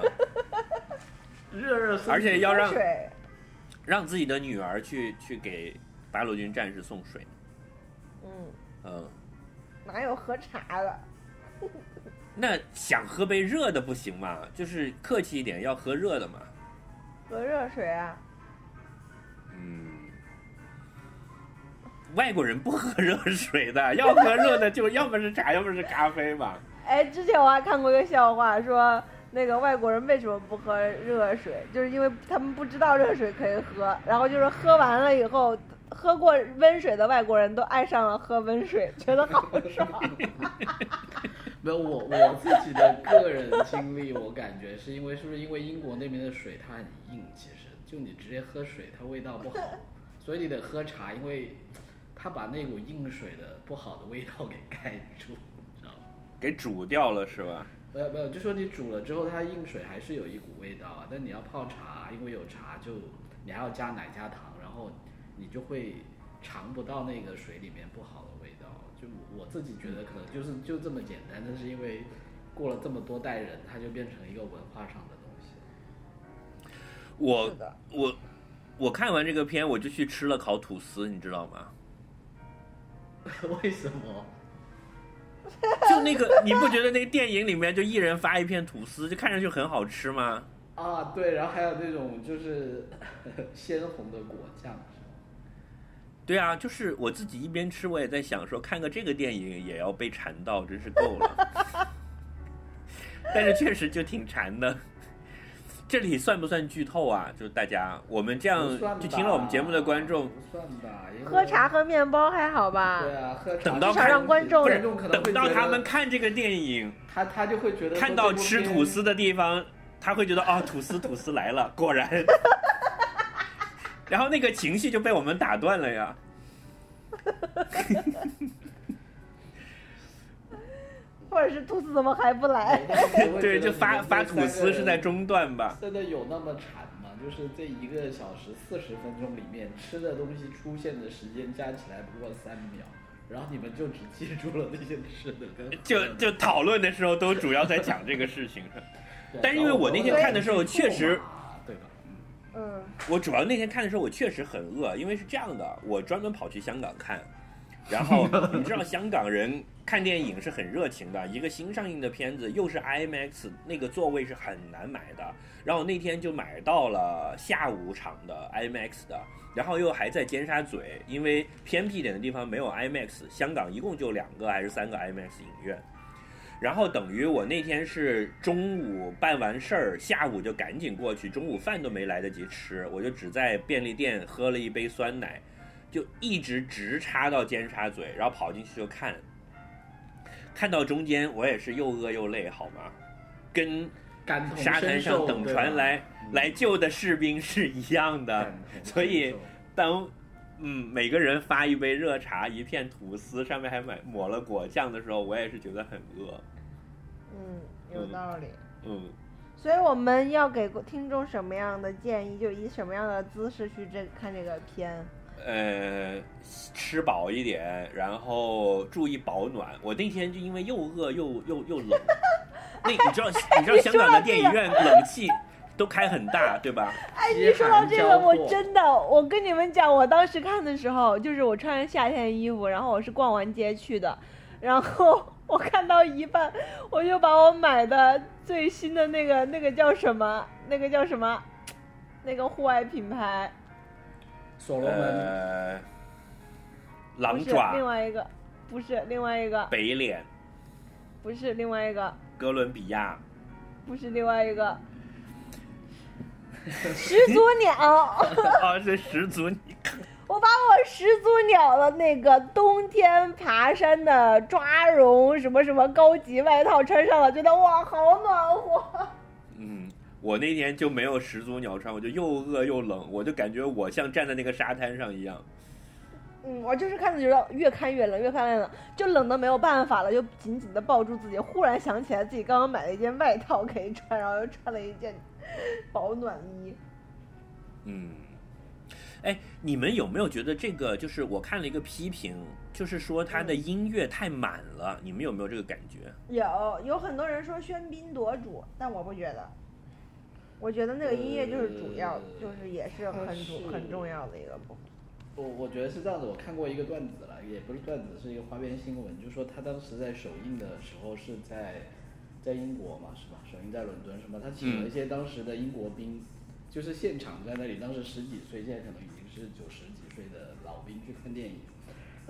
热热而且要让水，让自己的女儿去去给八路军战士送水。嗯，嗯，哪有喝茶的？那想喝杯热的不行吗？就是客气一点，要喝热的嘛。喝热水啊。嗯，外国人不喝热水的，要喝热的就要么是茶，要么是咖啡嘛。哎，之前我还看过一个笑话，说那个外国人为什么不喝热水，就是因为他们不知道热水可以喝，然后就是喝完了以后，喝过温水的外国人都爱上了喝温水，觉得好爽。没有我我自己的个人经历，我感觉是因为是不是因为英国那边的水它很硬，其实就你直接喝水它味道不好，所以你得喝茶，因为它把那股硬水的不好的味道给盖住？给煮掉了是吧？没有没有，就说你煮了之后，它硬水还是有一股味道啊。但你要泡茶，因为有茶就你还要加奶加糖，然后你就会尝不到那个水里面不好的味道。就我自己觉得可能就是就这么简单，但是因为过了这么多代人，它就变成一个文化上的东西。我我我看完这个片，我就去吃了烤吐司，你知道吗？为什么？就那个，你不觉得那个电影里面就一人发一片吐司，就看上去很好吃吗？啊，对，然后还有那种就是 鲜红的果酱，对啊，就是我自己一边吃，我也在想说，看个这个电影也要被馋到，真是够了。但是确实就挺馋的，这里算不算剧透啊？就是大家，我们这样就听了我们节目的观众，不算吧，喝茶和面包还好吧？对啊，喝茶等到观众观众可能等到他们看这个电影，他他就会觉得看到吃吐司的地方，他会觉得啊，吐司吐司来了，果然，然后那个情绪就被我们打断了呀。或者是兔子怎么还不来？对，就发发吐司是在中段吧？真的有那么馋吗？就是这一个小时四十分钟里面吃的东西出现的时间加起来不过三秒，然后你们就只记住了那些吃的跟就就讨论的时候都主要在讲这个事情上。但是因为我那天看的时候确实对吧？嗯嗯，我主要那天看的时候，我确实很饿，因为是这样的，我专门跑去香港看，然后你知道香港人看电影是很热情的，一个新上映的片子又是 IMAX，那个座位是很难买的，然后那天就买到了下午场的 IMAX 的，然后又还在尖沙咀，因为偏僻点的地方没有 IMAX，香港一共就两个还是三个 IMAX 影院。然后等于我那天是中午办完事儿，下午就赶紧过去，中午饭都没来得及吃，我就只在便利店喝了一杯酸奶，就一直直插到尖沙咀，然后跑进去就看，看到中间我也是又饿又累，好吗？跟沙滩上等船来嗯来救的士兵是一样的所以当嗯每个人发一杯热茶，一片吐司，上面还买抹了果酱的时候，我也是觉得很饿。嗯，有道理。嗯，所以我们要给听众什么样的建议？就以什么样的姿势去这看这个片？呃，吃饱一点，然后注意保暖。我那天就因为又饿又又又冷，那你知道你知道香港的电影院冷气都开很大，对吧？哎，饥你说到这个，我真的，我跟你们讲，我当时看的时候，就是我穿着夏天衣服，然后我是逛完街去的，然后我看到一半，我就把我买的最新的那个那个叫什么，那个叫什么，那个户外品牌，所罗门。呃，狼爪、另外一个，不是另外一个，北脸、不是另外一个，哥伦比亚，不是另外一个，始祖鸟。哦，是始祖鸟。我把我始祖鸟的那个冬天爬山的抓绒什么什么高级外套穿上了，觉得哇好暖和。嗯，我那天就没有十足鸟穿，我就又饿又冷，我就感觉我像站在那个沙滩上一样。嗯，我就是看着觉得越看越冷，越看越冷，就冷的没有办法了，就紧紧的抱住自己。忽然想起来自己刚刚买了一件外套可以穿，然后又穿了一件保暖衣。嗯，哎，你们有没有觉得这个就是我看了一个批评，就是说他的音乐太满了，你们有没有这个感觉？有有很多人说喧宾夺主，但我不觉得。我觉得那个音乐就是主要，呃就是也是很主是很重要的一个部分。我我觉得是这样子，我看过一个段子了，也不是段子，是一个花边新闻，就说他当时在首映的时候是在在英国嘛，是吧？首映在伦敦是吧？他请了一些当时的英国兵，就是现场在那里，当时十几岁，现在可能已经是九十几岁的老兵去看电影，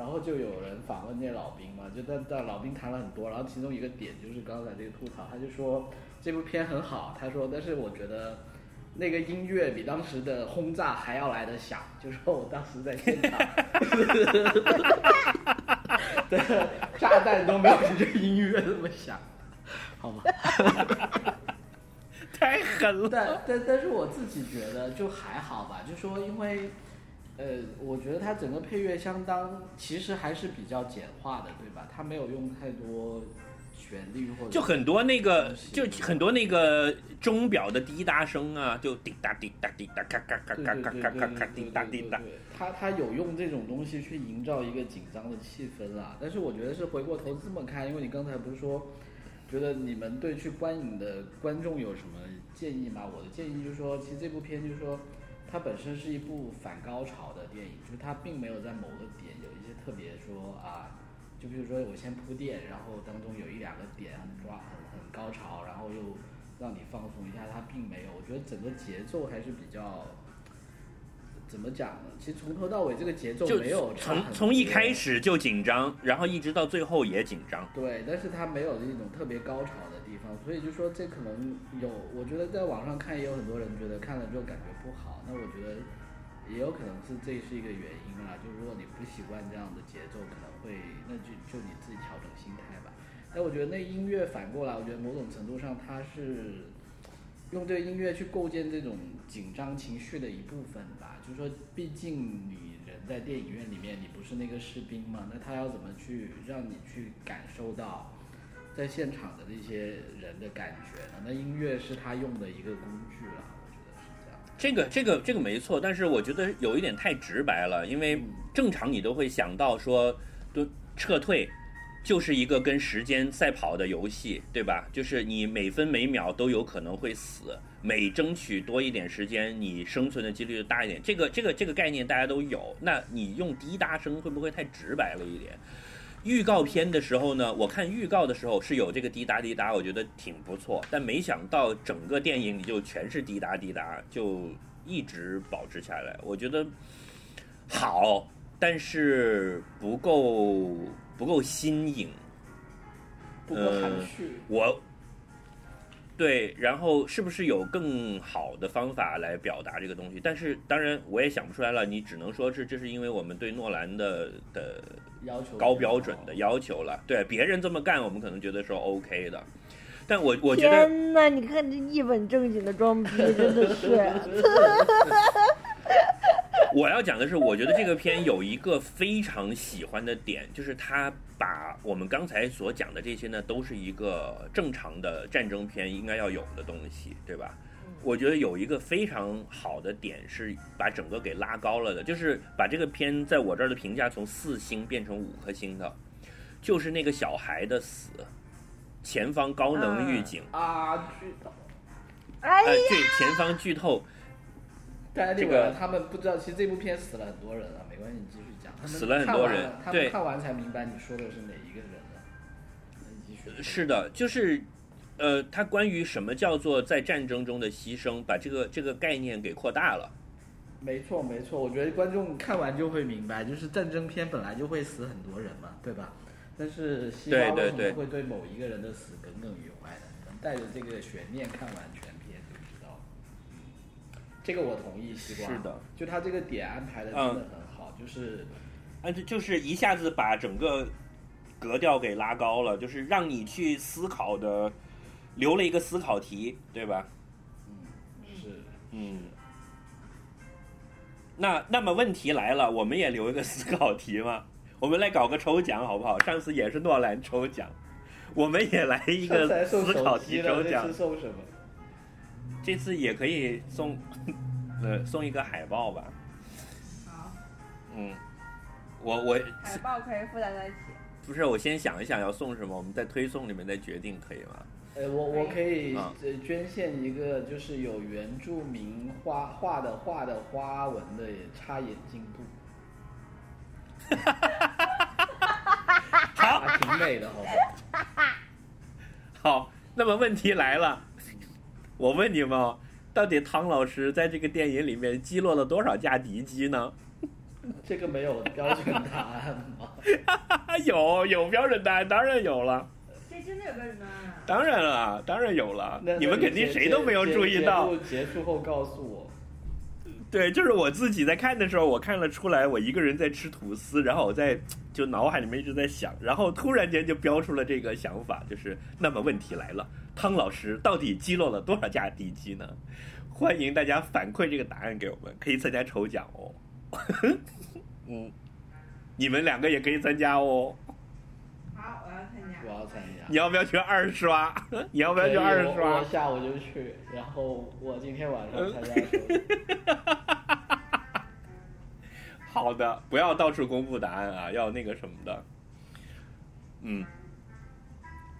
然后就有人访问那些老兵嘛，就但但老兵谈了很多，然后其中一个点就是刚才这个吐槽，他就说这部片很好，他说但是我觉得。那个音乐比当时的轰炸还要来得响，就说我当时在现场，对，炸弹都没有你这个音乐那么响，好吗？太狠了。但但但是我自己觉得就还好吧，就说因为，呃，我觉得它整个配乐相当，其实还是比较简化的，对吧？它没有用太多旋律或者就很多那个，就很多那个钟表的滴答声啊，就滴答滴答滴答，咔咔咔咔咔咔咔咔滴答滴答。对对，他他有用这种东西去营造一个紧张的气氛啊。但是我觉得是回过头这么看，因为你刚才不是说，觉得你们对去观影的观众有什么建议吗？我的建议就是说，其实这部片就是说，它本身是一部反高潮的电影，就是它并没有在某个点有一些特别说啊，就比如说我先铺垫，然后当中有一两个点很抓很很高潮，然后又让你放松一下，它并没有。我觉得整个节奏还是比较怎么讲呢？其实从头到尾这个节奏就没有从从一开始就紧张，然后一直到最后也紧张。对，但是它没有那种特别高潮的地方，所以就说这可能有，我觉得在网上看也有很多人觉得看了之后感觉不好，那我觉得也有可能是这是一个原因啦。就如果你不习惯这样的节奏，可能会那就就你自己调整心态吧。但我觉得那音乐反过来，我觉得某种程度上它是用这个音乐去构建这种紧张情绪的一部分吧。就是说，毕竟你人在电影院里面，你不是那个士兵嘛，那他要怎么去让你去感受到在现场的那些人的感觉呢？那音乐是他用的一个工具了，我觉得是这样。这个这个这个没错，但是我觉得有一点太直白了，因为嗯正常你都会想到说，都撤退。就是一个跟时间赛跑的游戏，对吧？就是你每分每秒都有可能会死，每争取多一点时间，你生存的几率就大一点。这个这个这个概念大家都有。那你用滴答声会不会太直白了一点？预告片的时候呢，我看预告的时候是有这个滴答滴答，我觉得挺不错。但没想到整个电影里就全是滴答滴答，就一直保持下来。我觉得好，但是不够不够新颖。不够含蓄。我对，然后是不是有更好的方法来表达这个东西？但是当然我也想不出来了，你只能说是这是因为我们对诺兰的的要求高标准的要求了。对，别人这么干，我们可能觉得说 OK 的。但我我觉得天呐，你看这一本正经的装逼，真的是。我要讲的是，我觉得这个片有一个非常喜欢的点，就是它把我们刚才所讲的这些呢，都是一个正常的战争片应该要有的东西，对吧？我觉得有一个非常好的点是把整个给拉高了的，就是把这个片在我这儿的评价从四星变成五颗星的，就是那个小孩的死，前方高能预警，啊，剧透。哎呃，对，前方剧透，这个但是个他们不知道，其实这部片死了很多人了，没关系，你继续讲。他们死了很多人他对们看完才明白你说的是哪一个人了。那你继续。是的，就是，呃，他关于什么叫做在战争中的牺牲，把这个这个概念给扩大了。没错，没错，我觉得观众看完就会明白，就是战争片本来就会死很多人嘛，对吧？但是西对方为什么会对某一个人的死耿耿于怀呢？能带着这个悬念看完全片就知道了。这个我同意，西瓜。是的，就他这个点安排的真的很好，就是啊，这就是一下子把整个格调给拉高了，就是让你去思考的，留了一个思考题，对吧？嗯是嗯。那那么问题来了，我们也留一个思考题吗，我们来搞个抽奖好不好？上次也是诺兰抽奖，我们也来一个思考题抽奖次。送什么？这次也可以送，呃，送一个海报吧。好，嗯，我我海报可以附带在一起。不是我先想一想要送什么，我们在推送里面再决定，可以吗？呃，我我可以啊呃捐献一个，就是有原住民画画的画的花纹的插眼镜布，好，还挺美的，好吧？好，那么问题来了，我问你们哦，到底汤老师在这个电影里面击落了多少架敌机呢？这个没有标准答案吗？有有标准答案，当然有了，这真的有个人呢？当然了，当然有了。你们肯定谁都没有注意到节。目结束后告诉我，对，就是我自己在看的时候，我看了出来，我一个人在吃吐司，然后我在就脑海里面一直在想，然后突然间就标出了这个想法，就是那么问题来了，汤老师到底击落了多少架敌机呢？欢迎大家反馈这个答案给我们，可以参加抽奖哦。嗯，你们两个也可以参加哦。你要不要去二刷？你要不要去二刷我？下午就去，然后我今天晚上参加。好的，不要到处公布答案啊，要那个什么的。嗯，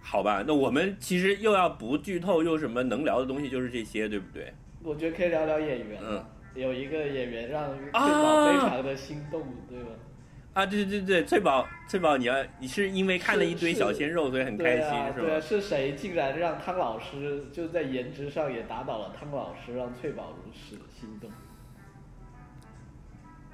好吧，那我们其实又要不剧透，又什么能聊的东西就是这些，对不对？我觉得可以聊聊演员嗯。有一个演员让翠啊宝非常的心动，对吧？啊，对对对，翠宝，翠宝，你要你是因为看了一堆小鲜肉，所以很开心，是对啊，吧？是谁竟然让汤老师就在颜值上也打倒了汤老师，让翠宝如此心动？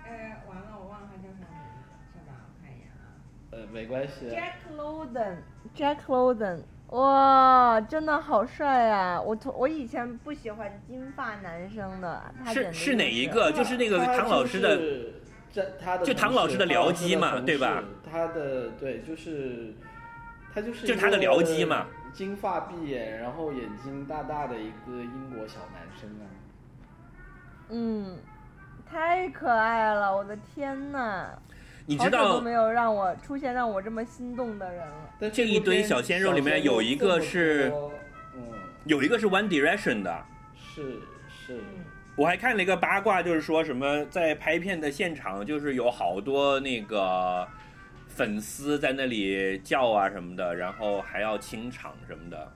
哎，完了，我忘了他叫啥名字，稍等，我看一眼啊。呃，没关系。Jack Lowden，Jack Lowden，哇，真的好帅啊！我从我以前不喜欢金发男生的，他是是哪一个？就是那个汤老师的，就是这他的就唐老师的僚机嘛对吧？他的对，就是他就是就是他的僚机嘛，金发碧眼，然后眼睛大大的一个英国小男生啊。嗯，太可爱了，我的天呐！你知道没有让我出现让我这么心动的人了。但这一堆小鲜肉里面有一个是嗯，有一个是 One Direction 的，是是，我还看了一个八卦，就是说什么在拍片的现场，就是有好多那个粉丝在那里叫啊什么的，然后还要清场什么的。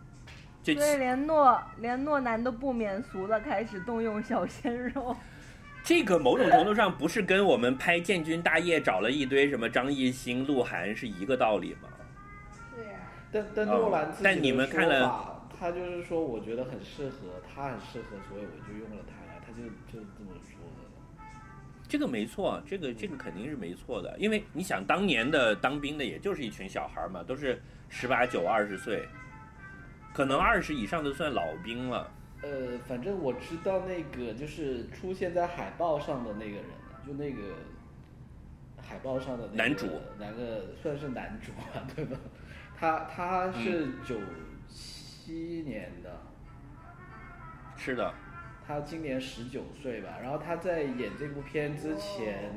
就所以连诺连诺男都不免俗的开始动用小鲜肉。这个某种程度上不是跟我们拍《建军大业》找了一堆什么张艺兴、鹿晗是一个道理吗？是呀。但但哦诺兰自己的但你们看了说法，他就是说我觉得很适合，他很适合，所以我就用了，他就就这么说的。这个没错，这个这个肯定是没错的，因为你想当年的当兵的也就是一群小孩嘛，都是十八九、二十岁，可能二十以上的算老兵了。呃，反正我知道那个就是出现在海报上的那个人，就那个海报上的、那个、男主，那个算是男主吧，对吧？他他是九七年的，是的，他今年十九岁吧。然后他在演这部片之前，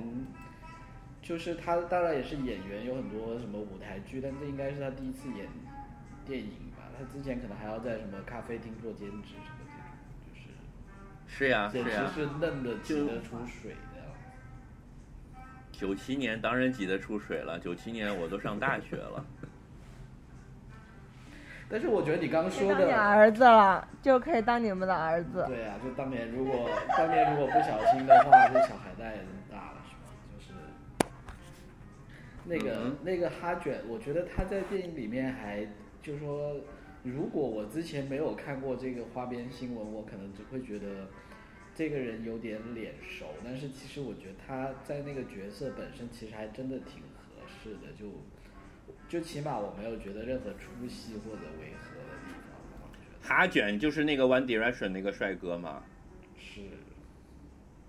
就是他当然也是演员，有很多什么舞台剧，但这应该是他第一次演电影吧。他之前可能还要在什么咖啡厅做兼职什么这种，就是。是呀，是简直呀。是嫩的挤得出水的。九七年当然挤得出水了，九七年我都上大学了。但是我觉得你刚刚说的，儿子了，就可以当你们的儿子。对呀、就当年如果当年如果不小心的话，这小孩带也这么大了，是吧？就是那个、嗯那个哈卷，我觉得他在电影里面还就说，如果我之前没有看过这个花边新闻，我可能只会觉得这个人有点脸熟，但是其实我觉得他在那个角色本身其实还真的挺合适的，就就起码我没有觉得任何出戏或者违和的地方，哈卷就是那个 One Direction 那个帅哥嘛，是。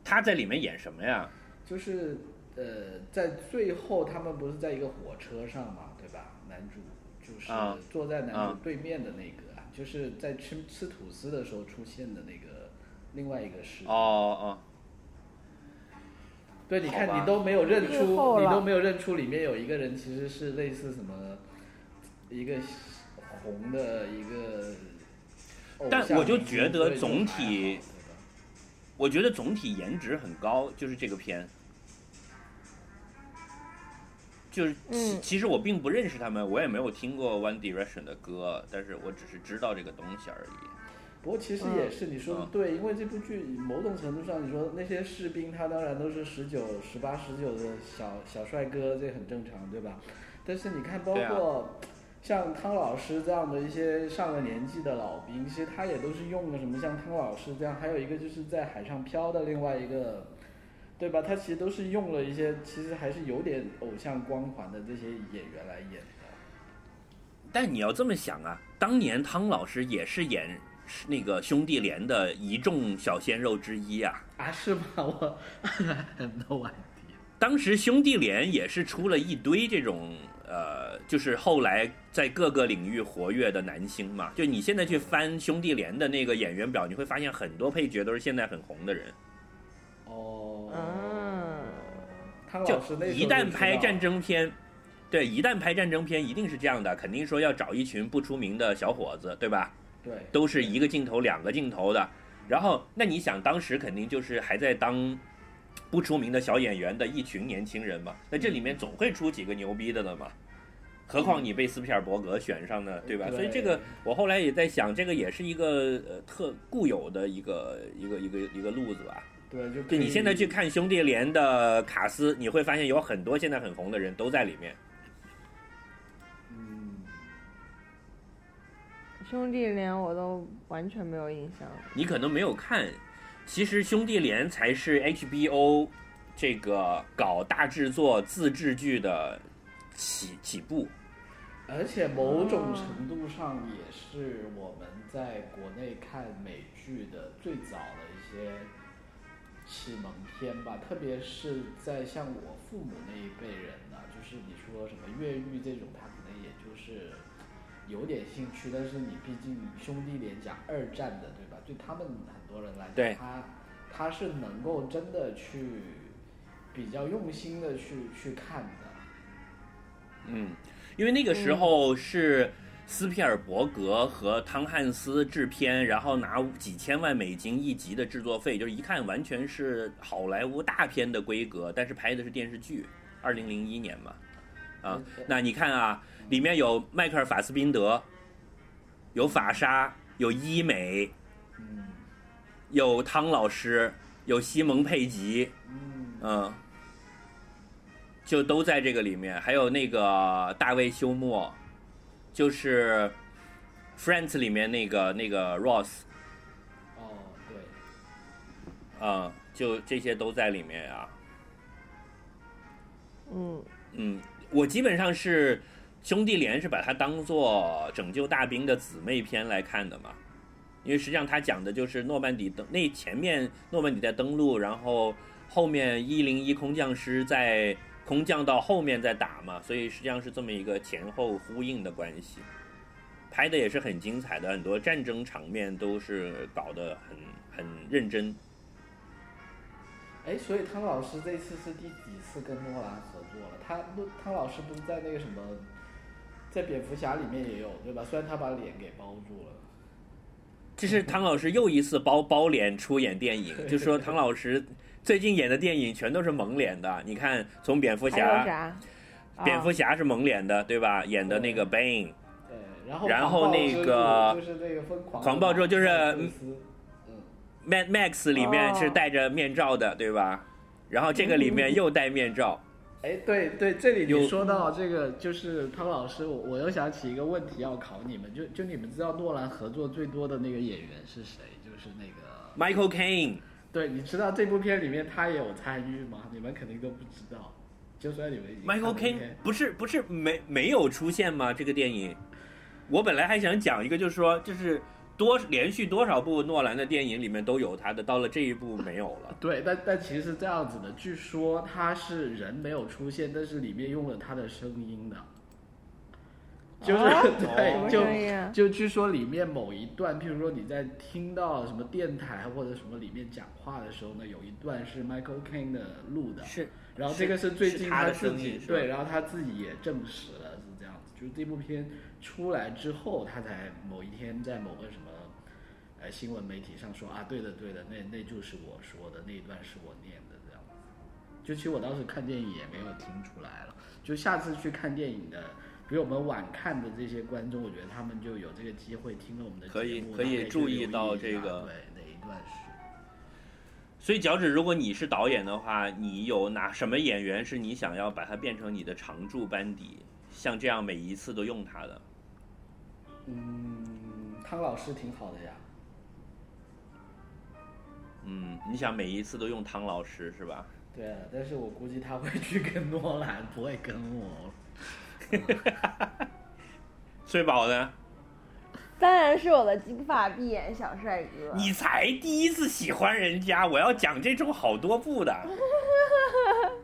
他在里面演什么呀？就是呃，在最后他们不是在一个火车上嘛，对吧？男主就是啊坐在男主啊对面的那个，啊，就是在吃吃吐司的时候出现的那个另外一个视频。哦哦，对，你看你都没有认出，你都没有认出里面有一个人其实是类似什么一个红的一个但我就觉得总体我觉得总体颜值很高，就是这个片。就是其嗯其实我并不认识他们，我也没有听过 One Direction 的歌，但是我只是知道这个东西而已。不过其实也是你说的嗯对，因为这部剧某种程度上，你说那些士兵他当然都是十九、十八、十九的小小帅哥，这很正常，对吧？但是你看，包括像汤老师这样的一些上了年纪的老兵，其实他也都是用了什么像汤老师这样，还有一个就是在海上漂的另外一个，对吧？他其实都是用了一些其实还是有点偶像光环的这些演员来演的。但你要这么想啊，当年汤老师也是演那个兄弟连的一众小鲜肉之一啊。啊，是吗？我 no idea。当时兄弟连也是出了一堆这种呃，就是后来在各个领域活跃的男星嘛。就你现在去翻兄弟连的那个演员表，你会发现很多配角都是现在很红的人。哦，嗯就一旦拍战争片，对，一旦拍战争片，一定是这样的，肯定说要找一群不出名的小伙子，对吧？对，都是一个镜头、两个镜头的。然后，那你想，当时肯定就是还在当不出名的小演员的一群年轻人嘛。那这里面总会出几个牛逼的的嘛。何况你被斯皮尔伯格选上呢，对吧？对所以这个我后来也在想，这个也是一个呃特固有的一个一个一个一个路子吧。对，就就你现在去看兄弟连的卡斯，你会发现有很多现在很红的人都在里面。兄弟连我都完全没有印象。你可能没有看，其实兄弟连才是 HBO 这个搞大制作自制剧的起起步。而且某种程度上也是我们在国内看美剧的最早的一些启蒙片吧，特别是在像我父母那一辈人呢，就是你说什么越狱这种，他可能也就是有点兴趣，但是你毕竟兄弟连讲二战的，对吧？对他们很多人来讲，他他是能够真的去比较用心的去去看的，嗯。因为那个时候是斯皮尔伯格和汤汉斯制片，然后拿几千万美金一集的制作费，就是一看完全是好莱坞大片的规格，但是拍的是电视剧。二零零一年嘛，啊，那你看啊，里面有迈克尔·法斯宾德，有法莎，有伊美，有汤老师，有西蒙·佩吉，嗯。就都在这个里面，还有那个大卫休谟，就是《Friends》里面那个那个 Ross。哦，对。嗯，就这些都在里面呀。嗯。嗯，我基本上是兄弟连是把它当做拯救大兵的姊妹篇来看的嘛，因为实际上它讲的就是诺曼底登那前面诺曼底在登陆，然后后面一零一空降师在。空降到后面再打嘛，所以实际上是这么一个前后呼应的关系，拍的也是很精彩的，很多战争场面都是搞得很很认真。哎，所以汤老师这次是第几次跟诺兰合作了？他汤老师不是在那个什么，在蝙蝠侠里面也有对吧？虽然他把脸给包住了。这是汤老师又一次包包脸出演电影，就说汤老师。最近演的电影全都是蒙脸的，你看，从蝙蝠侠，蝙蝠侠是蒙脸的，对吧？演的那个 Bane，对，然后然后那个就是那个疯狂狂暴之后就是 Mad Max 里面是戴着面罩的，对吧？然后这个里面又戴面罩。哎，对对，这里你说到这个，就是汤老师，我我又想起一个问题要考你们，就就你们知道诺兰合作最多的那个演员是谁？就是那个 Michael Caine。对，你知道这部片里面他也有参与吗？你们肯定都不知道。就算你们 Michael King 不是不是没没有出现吗？这个电影，我本来还想讲一个，就是说，就是多连续多少部诺兰的电影里面都有他的，到了这一部没有了。对，但但其实是这样子的，据说他是人没有出现，但是里面用了他的声音的。就是 对，就就据说里面某一段，譬如说你在听到什么电台或者什么里面讲话的时候呢，有一段是 Michael Caine 的录的，是，然后这个是最近他自己对，然后他自己也证实了是这样子，就是这部片出来之后，他才某一天在某个什么呃新闻媒体上说啊，对的对的，那那就是我说的那一段是我念的这样子，就其实我当时看电影也没有听出来了，就下次去看电影的。比我们晚看的这些观众，我觉得他们就有这个机会听了我们的节目，可以可以注意到这个对哪一段是。所以脚趾，如果你是导演的话，你有哪什么演员是你想要把它变成你的常驻班底，像这样每一次都用他的？嗯，汤老师挺好的呀。嗯，你想每一次都用汤老师是吧？对啊，但是我估计他会去跟诺兰，不会跟我。睡饱呢？当然是我的金发碧眼小帅哥。你才第一次喜欢人家，我要讲这种好多部的。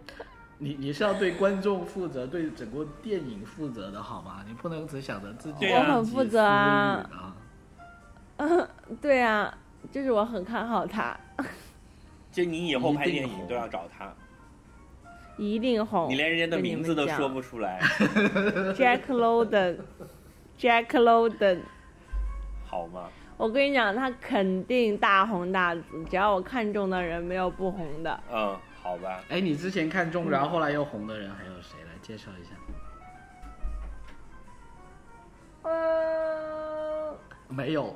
你你是要对观众负责，对整个电影负责的好吗？你不能只想着自己。我很负责啊。嗯，对啊，就是我很看好他。就你以后拍电影都要找他。一定红！你连人家的名字都说不出来。Jack London，Jack London，好吗？我跟你讲，他肯定大红大紫，只要我看中的人，没有不红的。嗯，好吧。哎，你之前看中，然后后来又红的人还有谁？来介绍一下。呃，没有，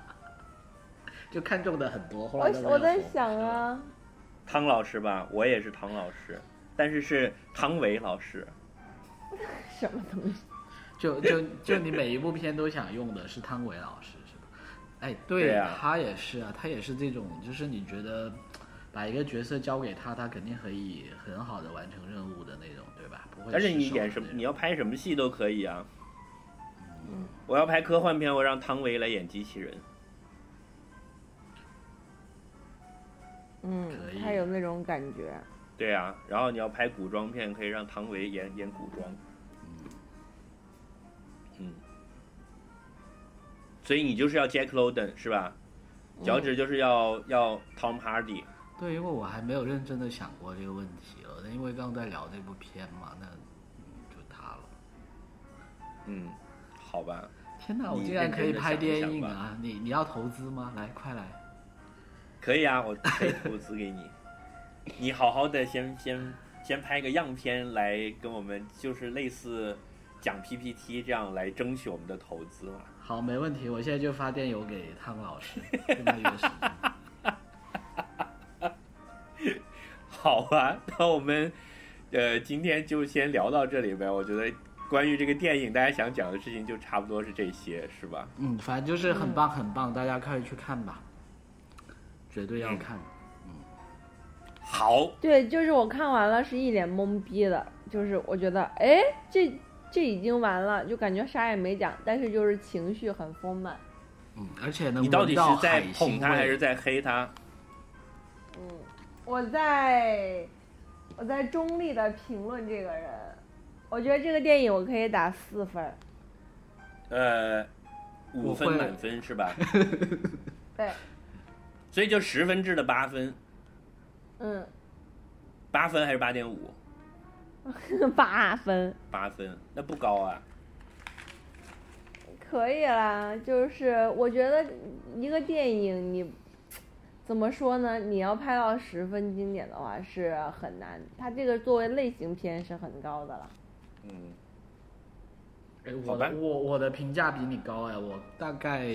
就看中的很多，后来我我在想啊。汤老师吧，我也是汤老师，但是是汤唯老师。什么东西？就就就你每一部片都想用的是汤唯老师是吧？哎，对，他也是啊，他也是这种，就是你觉得把一个角色交给他，他肯定可以很好的完成任务的那种，对吧？不会。而且你演什么，你要拍什么戏都可以啊。嗯，我要拍科幻片，我让汤唯来演机器人。嗯，他有那种感觉。对啊，然后你要拍古装片，可以让汤唯演演古装。嗯，所以你就是要 Jack London 是吧？脚趾就是要要 Tom Hardy。对，因为我还没有认真的想过这个问题了，因为刚刚在聊这部片嘛，那就他了。嗯，好吧。天哪，我竟然可以拍电影啊！你你要投资吗？来，快来。可以啊，我可以投资给你。你好好的先先先拍个样片来跟我们，就是类似讲 PPT 这样来争取我们的投资嘛。好，没问题，我现在就发电邮给汤老师，跟他约时间。好吧，那我们呃今天就先聊到这里呗。我觉得关于这个电影，大家想讲的事情就差不多是这些，是吧？嗯，反正就是很棒很棒，大家快去看吧，绝对要看。嗯好，对，就是我看完了是一脸懵逼的，就是我觉得，哎，这这已经完了，就感觉啥也没讲，但是就是情绪很丰满。嗯，而且能你到底是在捧他还是在黑他？嗯，我在我在中立的评论这个人，我觉得这个电影我可以打四分。呃，五分满分是吧？对。所以就十分制的八分。嗯，八分还是八点五？八分。八分，那不高啊。可以啦，就是我觉得一个电影，你怎么说呢？你要拍到十分经典的话是很难。它这个作为类型片是很高的了。嗯。哎，我的我我的评价比你高哎，我大概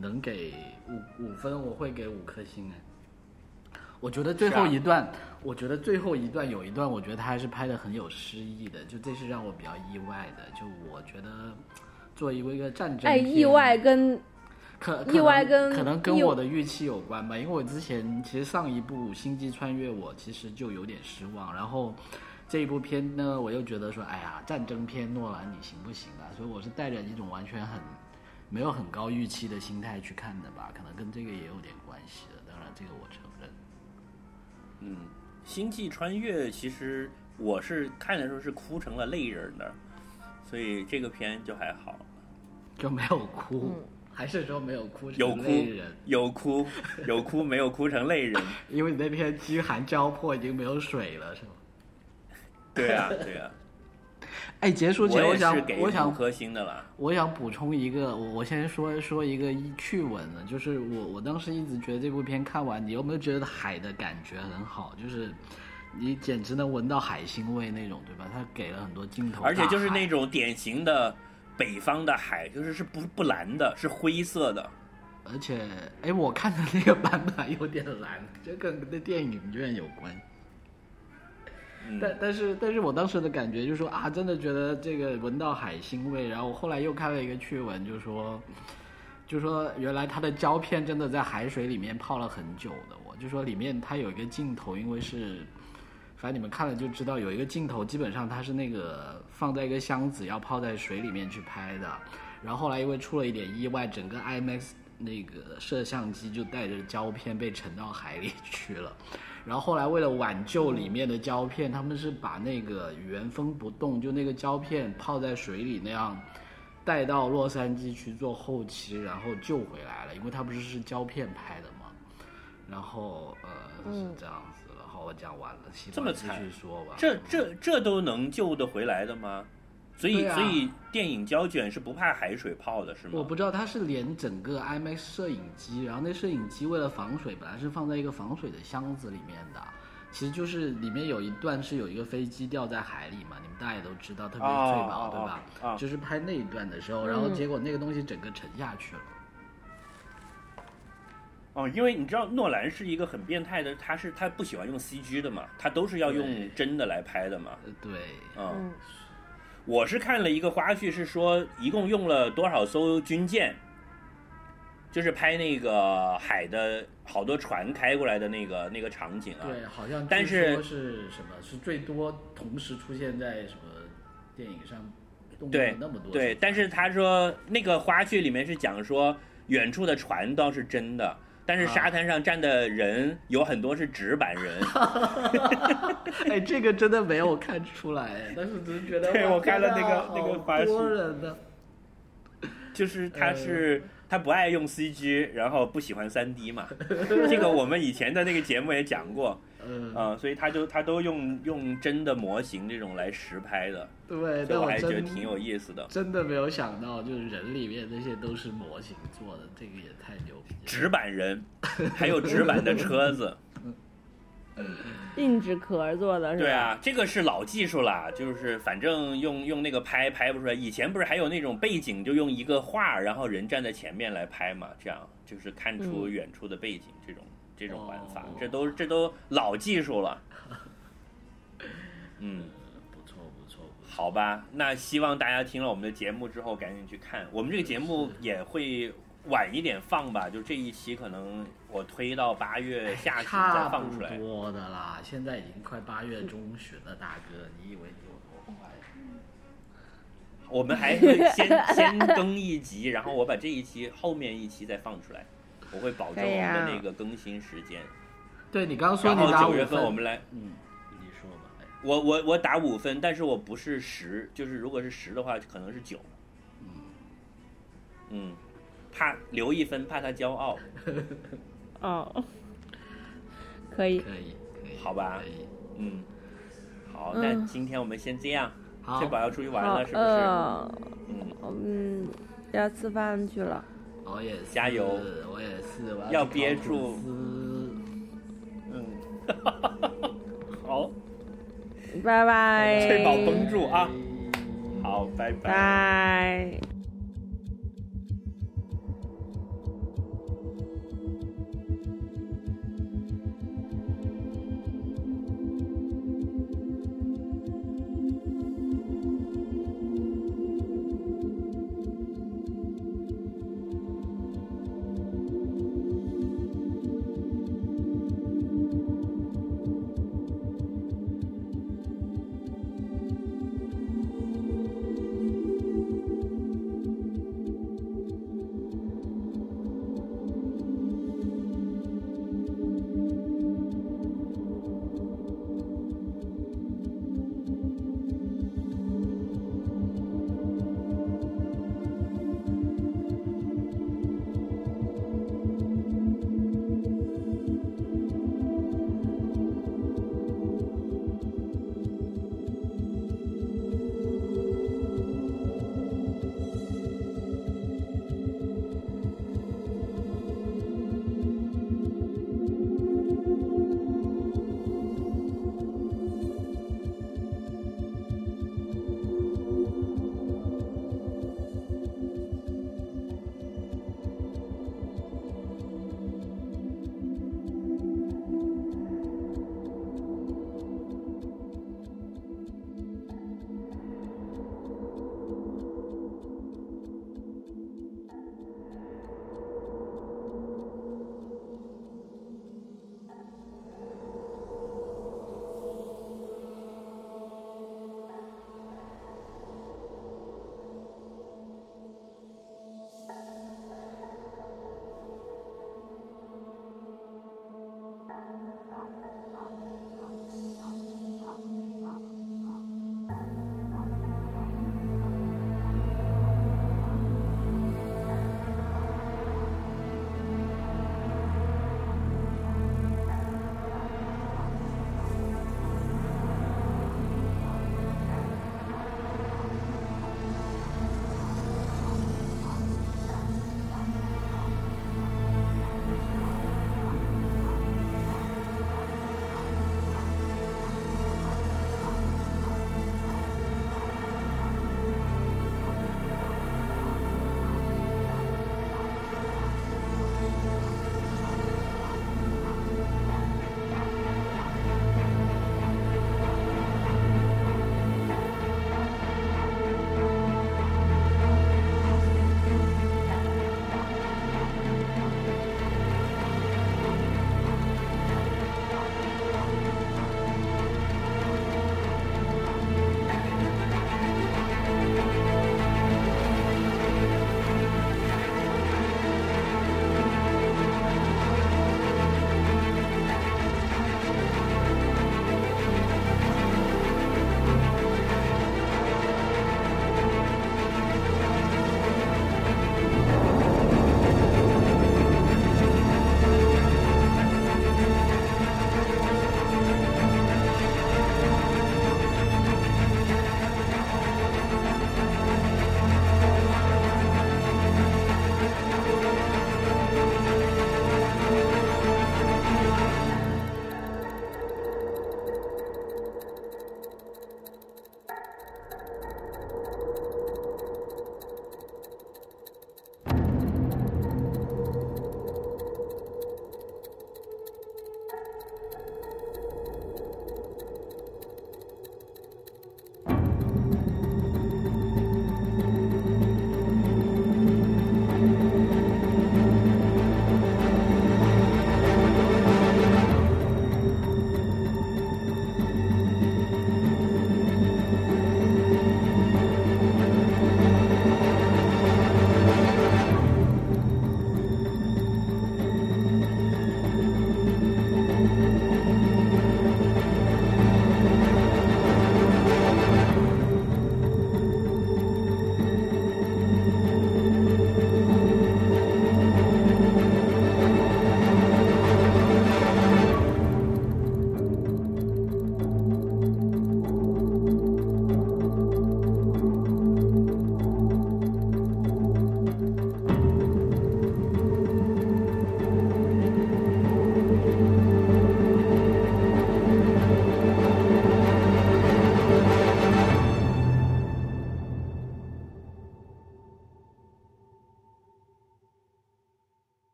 能给五五分，我会给五颗星哎。我觉得最后一段，我觉得最后一段有一段，我觉得他还是拍的很有诗意的，就这是让我比较意外的。就我觉得，作为一个战争，哎，意外跟可意外跟可能跟我的预期有关吧。因为我之前其实上一部《星际穿越》，我其实就有点失望。然后这一部片呢，我又觉得说，哎呀，战争片诺兰你行不行啊？所以我是带着一种完全很没有很高预期的心态去看的吧。可能跟这个也有点关系的。当然，这个我承认。嗯，星际穿越其实我是看的时候是哭成了泪人的，所以这个片就还好，就没有哭，还是说没有哭成泪人？有哭，有哭，没有哭成泪人，因为你那片饥寒交迫已经没有水了，是吗？对啊，对啊。哎，结束前我想，我想核心的了。我想补充一个，我我先说说一个趣闻呢，就是我我当时一直觉得这部片看完，你有没有觉得海的感觉很好？就是你简直能闻到海腥味那种，对吧？他给了很多镜头，而且就是那种典型的北方的海，就是是不不蓝的，是灰色的。而且，哎，我看的那个版本有点蓝，这跟那电影院有关。但但是但是我当时的感觉就是说啊，真的觉得这个闻到海腥味。然后我后来又看了一个趣闻，就是说，就说原来它的胶片真的在海水里面泡了很久的。我就说里面它有一个镜头，因为是，反正你们看了就知道，有一个镜头基本上它是那个放在一个箱子要泡在水里面去拍的。然后后来因为出了一点意外，整个 IMAX 那个摄像机就带着胶片被沉到海里去了。然后后来为了挽救里面的胶片，他们是把那个原封不动就那个胶片泡在水里那样带到洛杉矶去做后期，然后救回来了，因为它不是是胶片拍的嘛。然后呃是这样我讲完了，这么继续说吧。这这这都能救得回来的吗？所以，所以电影胶卷是不怕海水泡的，是吗？我不知道，它是连整个 IMAX 摄影机，然后那摄影机为了防水，本来是放在一个防水的箱子里面的。其实就是里面有一段是有一个飞机掉在海里嘛，你们大家也都知道，特别是翠宝，对吧？啊，就是拍那一段的时候，然后结果那个东西整个沉下去了。哦，因为你知道诺兰是一个很变态的，他是他不喜欢用 CG 的嘛，他都是要用真的来拍的嘛。对，嗯。我是看了一个花絮，是说一共用了多少艘军舰，就是拍那个海的好多船开过来的那个那个场景啊。对，好像但是说是什么是最多同时出现在什么电影上对那么多对，但是他说那个花絮里面是讲说远处的船倒是真的，但是啊沙滩上站的人有很多是纸板人。哎，这个真的没有看出来，但是只是觉得哇对我看了那个那个好花絮多人的。就是他嗯是、他不爱用 CG，然后不喜欢 3D 嘛。这个我们以前的那个节目也讲过嗯，啊、所以他就他都用用真的模型这种来实拍的，对，所以我还觉得挺有意思的。真的没有想到，就是人里面那些都是模型做的，这个也太牛逼了。纸板人，还有纸板的车子，硬纸壳做的是吧？对啊，这个是老技术啦，就是反正用用那个拍拍不出来。以前不是还有那种背景，就用一个画，然后人站在前面来拍嘛，这样就是看出嗯远处的背景这种、这种玩法哦，这都这都老技术了。嗯，不错不错不错。好吧，那希望大家听了我们的节目之后赶紧去看。我们这个节目也会晚一点放吧，就这一期可能我推到八月下旬再放出来不。多的啦，现在已经快八月中旬了，大哥，你以为你有多快？我们还会先 先更一集，然后我把这一期后面一期再放出来，我会保证我们的那个更新时间。对你刚刚说然后你打五九月份我们来，嗯，你说吧，哎我我我打五分，但是我不是十，就是如果是十的话，可能是九。嗯，嗯，怕留一分，怕他骄傲，哦，可以，可以可以，好吧，嗯。好，嗯。那今天我们先这样。好。这宝要出去玩了，是不是？呃，嗯，嗯，要吃饭去了。我也是，加油我也是，我要憋住嗯，好，拜拜。翠宝绷住啊！好，拜拜。拜。